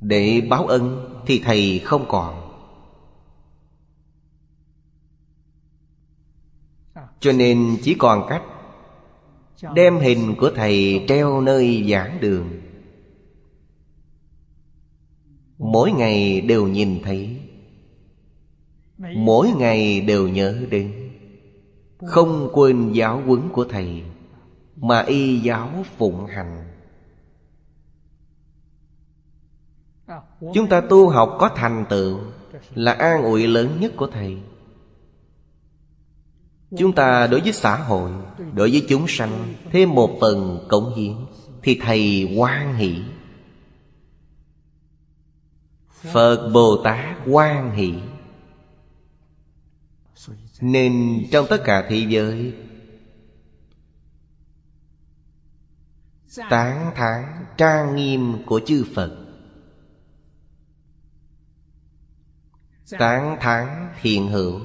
Để báo ân thì thầy không còn. Cho nên chỉ còn cách Đem hình của thầy treo nơi giảng đường. Mỗi ngày đều nhìn thấy. Mỗi ngày đều nhớ đến. Không quên giáo huấn của thầy, Mà y giáo phụng hành. Chúng ta tu học có thành tựu, Là an ủi lớn nhất của thầy. Chúng ta đối với xã hội, Đối với chúng sanh, Thêm một phần cống hiến, Thì Thầy quan hỷ. Phật Bồ Tát quan hỷ. Nên trong tất cả thế giới, Tán thán trang nghiêm của chư Phật, Tán thán thiện hữu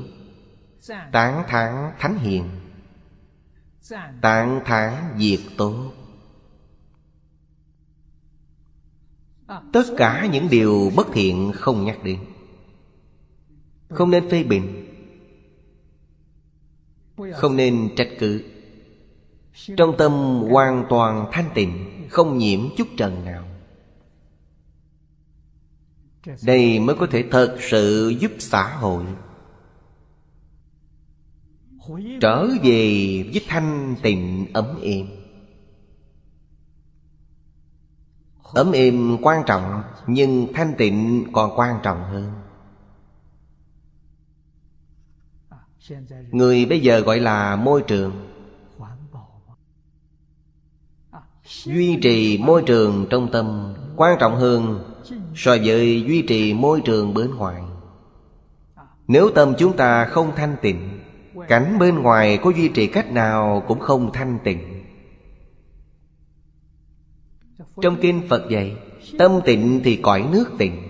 Tán thán thánh hiền. Tán thán diệt tốt Tất cả những điều bất thiện không nhắc đến. Không nên phê bình. Không nên trách cứ. Trong tâm hoàn toàn thanh tịnh, Không nhiễm chút trần nào. Đây mới có thể thật sự giúp xã hội. Trở về với thanh tịnh ấm êm. Ấm êm quan trọng, Nhưng thanh tịnh còn quan trọng hơn. Người bây giờ gọi là môi trường. Duy trì môi trường trong tâm Quan trọng hơn So với duy trì môi trường bên ngoài. Nếu tâm chúng ta không thanh tịnh Cảnh bên ngoài có duy trì cách nào cũng không thanh tịnh. Trong kinh Phật dạy, Tâm tịnh thì cõi nước tịnh.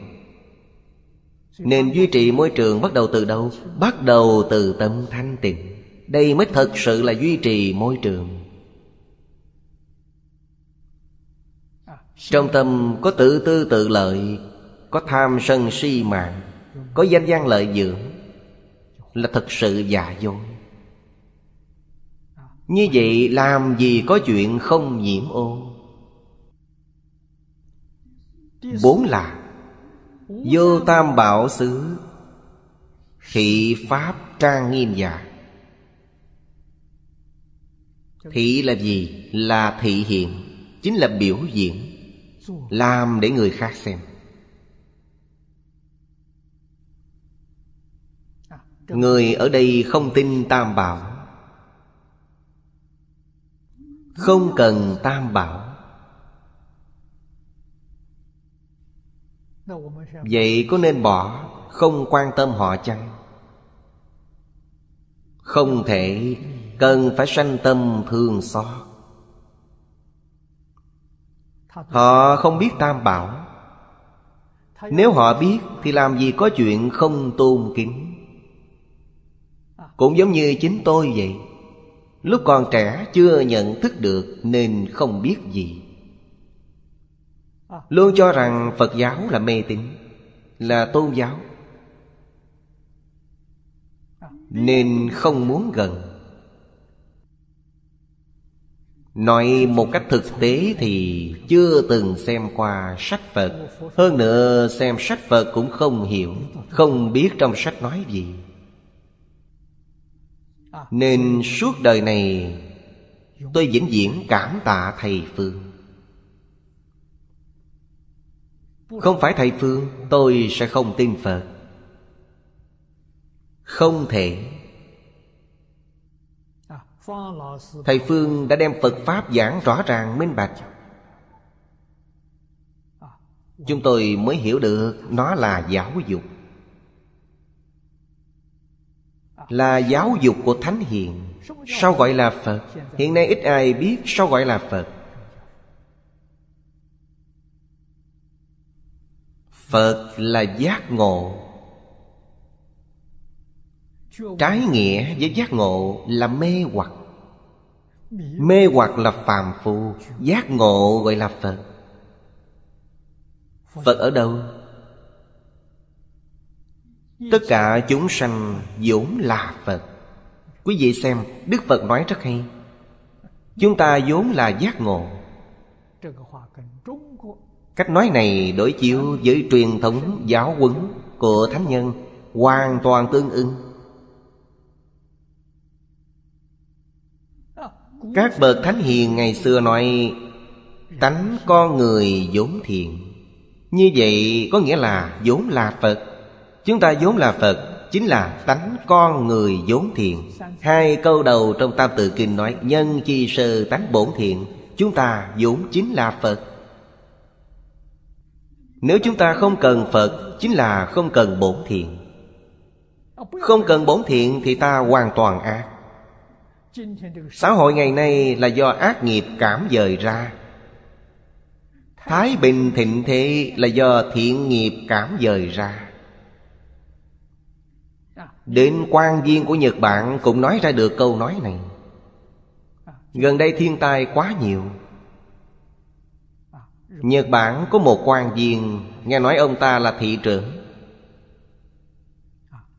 Nên duy trì môi trường bắt đầu từ đâu? Bắt đầu từ tâm thanh tịnh. Đây mới thật sự là duy trì môi trường. Trong tâm có tự tư tự lợi, Có tham sân si mạng, Có danh gian lợi dưỡng. Là thật sự giả dối. Như vậy làm gì có chuyện không nhiễm ô? Bốn là, Vô tam bảo xứ, Thị pháp trang nghiêm giả Thị là gì? Là thị hiện, Chính là biểu diễn, Làm để người khác xem. Người ở đây không tin tam bảo. Không cần tam bảo. Vậy có nên bỏ Không quan tâm họ chăng? Không thể Cần phải sanh tâm thương xót. Họ không biết tam bảo. Nếu họ biết Thì làm gì có chuyện không tôn kính cũng giống như chính tôi vậy. Lúc còn trẻ chưa nhận thức được Nên không biết gì. Luôn cho rằng Phật giáo là mê tín, Là tôn giáo. Nên không muốn gần. Nói một cách thực tế thì chưa từng xem qua sách Phật. Hơn nữa, xem sách Phật cũng không hiểu, Không biết trong sách nói gì. Nên suốt đời này Tôi vĩnh viễn cảm tạ Thầy Phương. Không phải thầy Phương Tôi sẽ không tin Phật. Không thể. Thầy Phương đã đem Phật Pháp giảng rõ ràng minh bạch. Chúng tôi mới hiểu được Nó là giáo dục Là giáo dục của Thánh Hiền. Sao gọi là Phật? Hiện nay ít ai biết sao gọi là Phật. Phật là giác ngộ. Trái nghĩa với giác ngộ là mê hoặc. Mê hoặc là phàm phu, Giác ngộ gọi là Phật. Phật ở đâu? Tất cả chúng sanh vốn là Phật. Quý vị xem, Đức Phật nói rất hay. Chúng ta vốn là giác ngộ. Cách nói này đối chiếu với truyền thống giáo huấn của Thánh Nhân Hoàn toàn tương ưng Các bậc Thánh Hiền ngày xưa nói, Tánh con người vốn thiện. Như vậy có nghĩa là vốn là Phật. Chúng ta vốn là Phật, Chính là tánh con người vốn thiện Hai câu đầu trong Tam Tự Kinh nói, Nhân chi sơ tánh bổn thiện, Chúng ta vốn chính là Phật. Nếu chúng ta không cần Phật, Chính là không cần bổn thiện. Không cần bổn thiện thì ta hoàn toàn ác. Xã hội ngày nay là do ác nghiệp cảm dời ra. Thái bình thịnh thế là do thiện nghiệp cảm dời ra. Đến quan viên của Nhật Bản cũng nói ra được câu nói này. Gần đây thiên tai quá nhiều. Nhật Bản có một quan viên, Nghe nói ông ta là thị trưởng.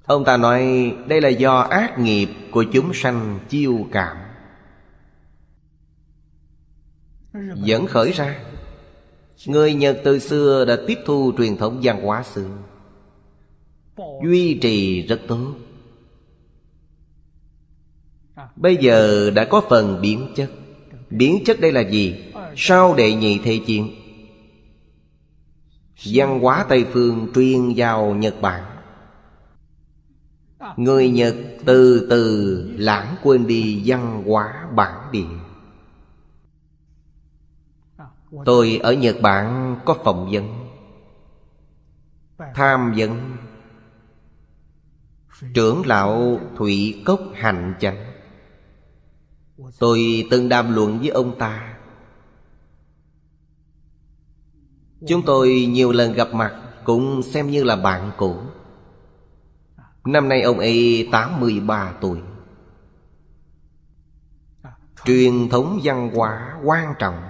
Ông ta nói, đây là do ác nghiệp của chúng sanh chiêu cảm. Dẫn khởi ra, Người Nhật từ xưa đã tiếp thu truyền thống văn hóa xưa Duy trì rất tốt. Bây giờ đã có phần biến chất. Biến chất đây là gì? Sau đệ nhị thế chiến? Văn hóa Tây Phương truyền vào Nhật Bản. Người Nhật từ từ lãng quên đi văn hóa bản địa. Tôi ở Nhật Bản có phỏng vấn, Tham vấn Trưởng lão Thủy Cốc Hành Chánh. Tôi từng đàm luận với ông ta. Chúng tôi nhiều lần gặp mặt Cũng xem như là bạn cũ. Năm nay ông ấy 83 tuổi. Truyền thống văn hóa quan trọng,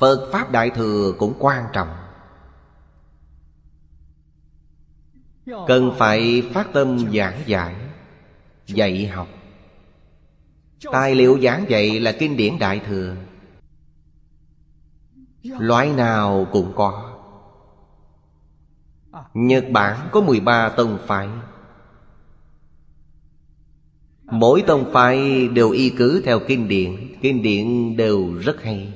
Phật Pháp Đại Thừa cũng quan trọng. Cần phải phát tâm giảng giải Dạy học. Tài liệu giảng dạy là kinh điển Đại Thừa. Loại nào cũng có. Nhật Bản có 13 tông phái. Mỗi tông phái đều y cứ theo kinh điển Kinh điển đều rất hay.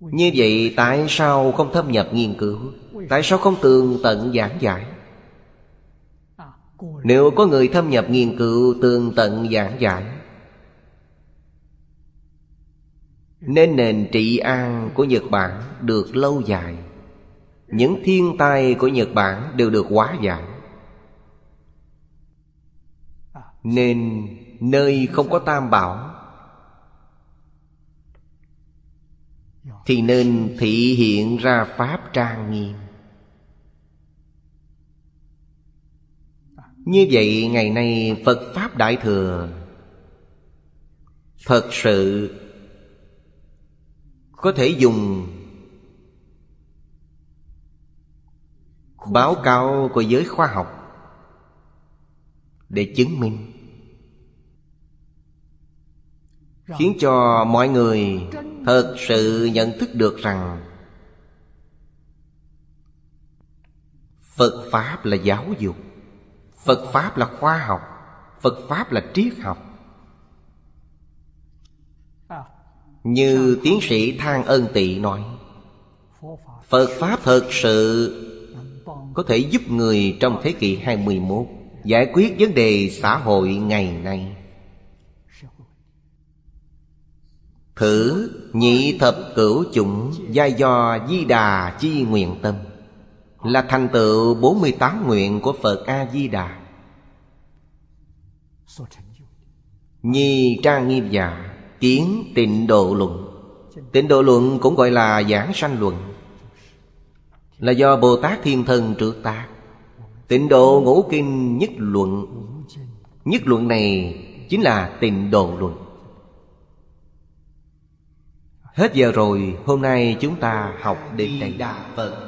Như vậy tại sao không thâm nhập nghiên cứu? Tại sao không tường tận giảng giải? Nếu có người thâm nhập nghiên cứu tường tận giảng giải, Nên nền trị an của Nhật Bản được lâu dài. Những thiên tai của Nhật Bản đều được hóa giải. Nên nơi không có tam bảo, Thì nên thị hiện ra Pháp trang nghiêm. Như vậy ngày nay Phật Pháp Đại Thừa Thật sự Có thể dùng Báo cáo của giới khoa học Để chứng minh. Khiến cho mọi người Thật sự nhận thức được rằng Phật Pháp là giáo dục. Phật Pháp là khoa học, Phật Pháp là triết học. Như tiến sĩ Thang Ân Tị nói, Phật Pháp thật sự Có thể giúp người trong thế kỷ 21 Giải quyết vấn đề xã hội ngày nay. Thử nhị thập cửu chủng gia do di đà chi nguyện tâm. Là thành tựu 48 nguyện của Phật A-di-đà. Nhi trang nghiêm giả Kiến tịnh độ luận. Tịnh độ luận cũng gọi là giảng sanh luận. Là do Bồ Tát Thiên Thần trước ta Tịnh độ ngũ kinh nhất luận. Nhất luận này chính là tịnh độ luận. Hết giờ rồi, hôm nay chúng ta học đến đây. Đà Phật.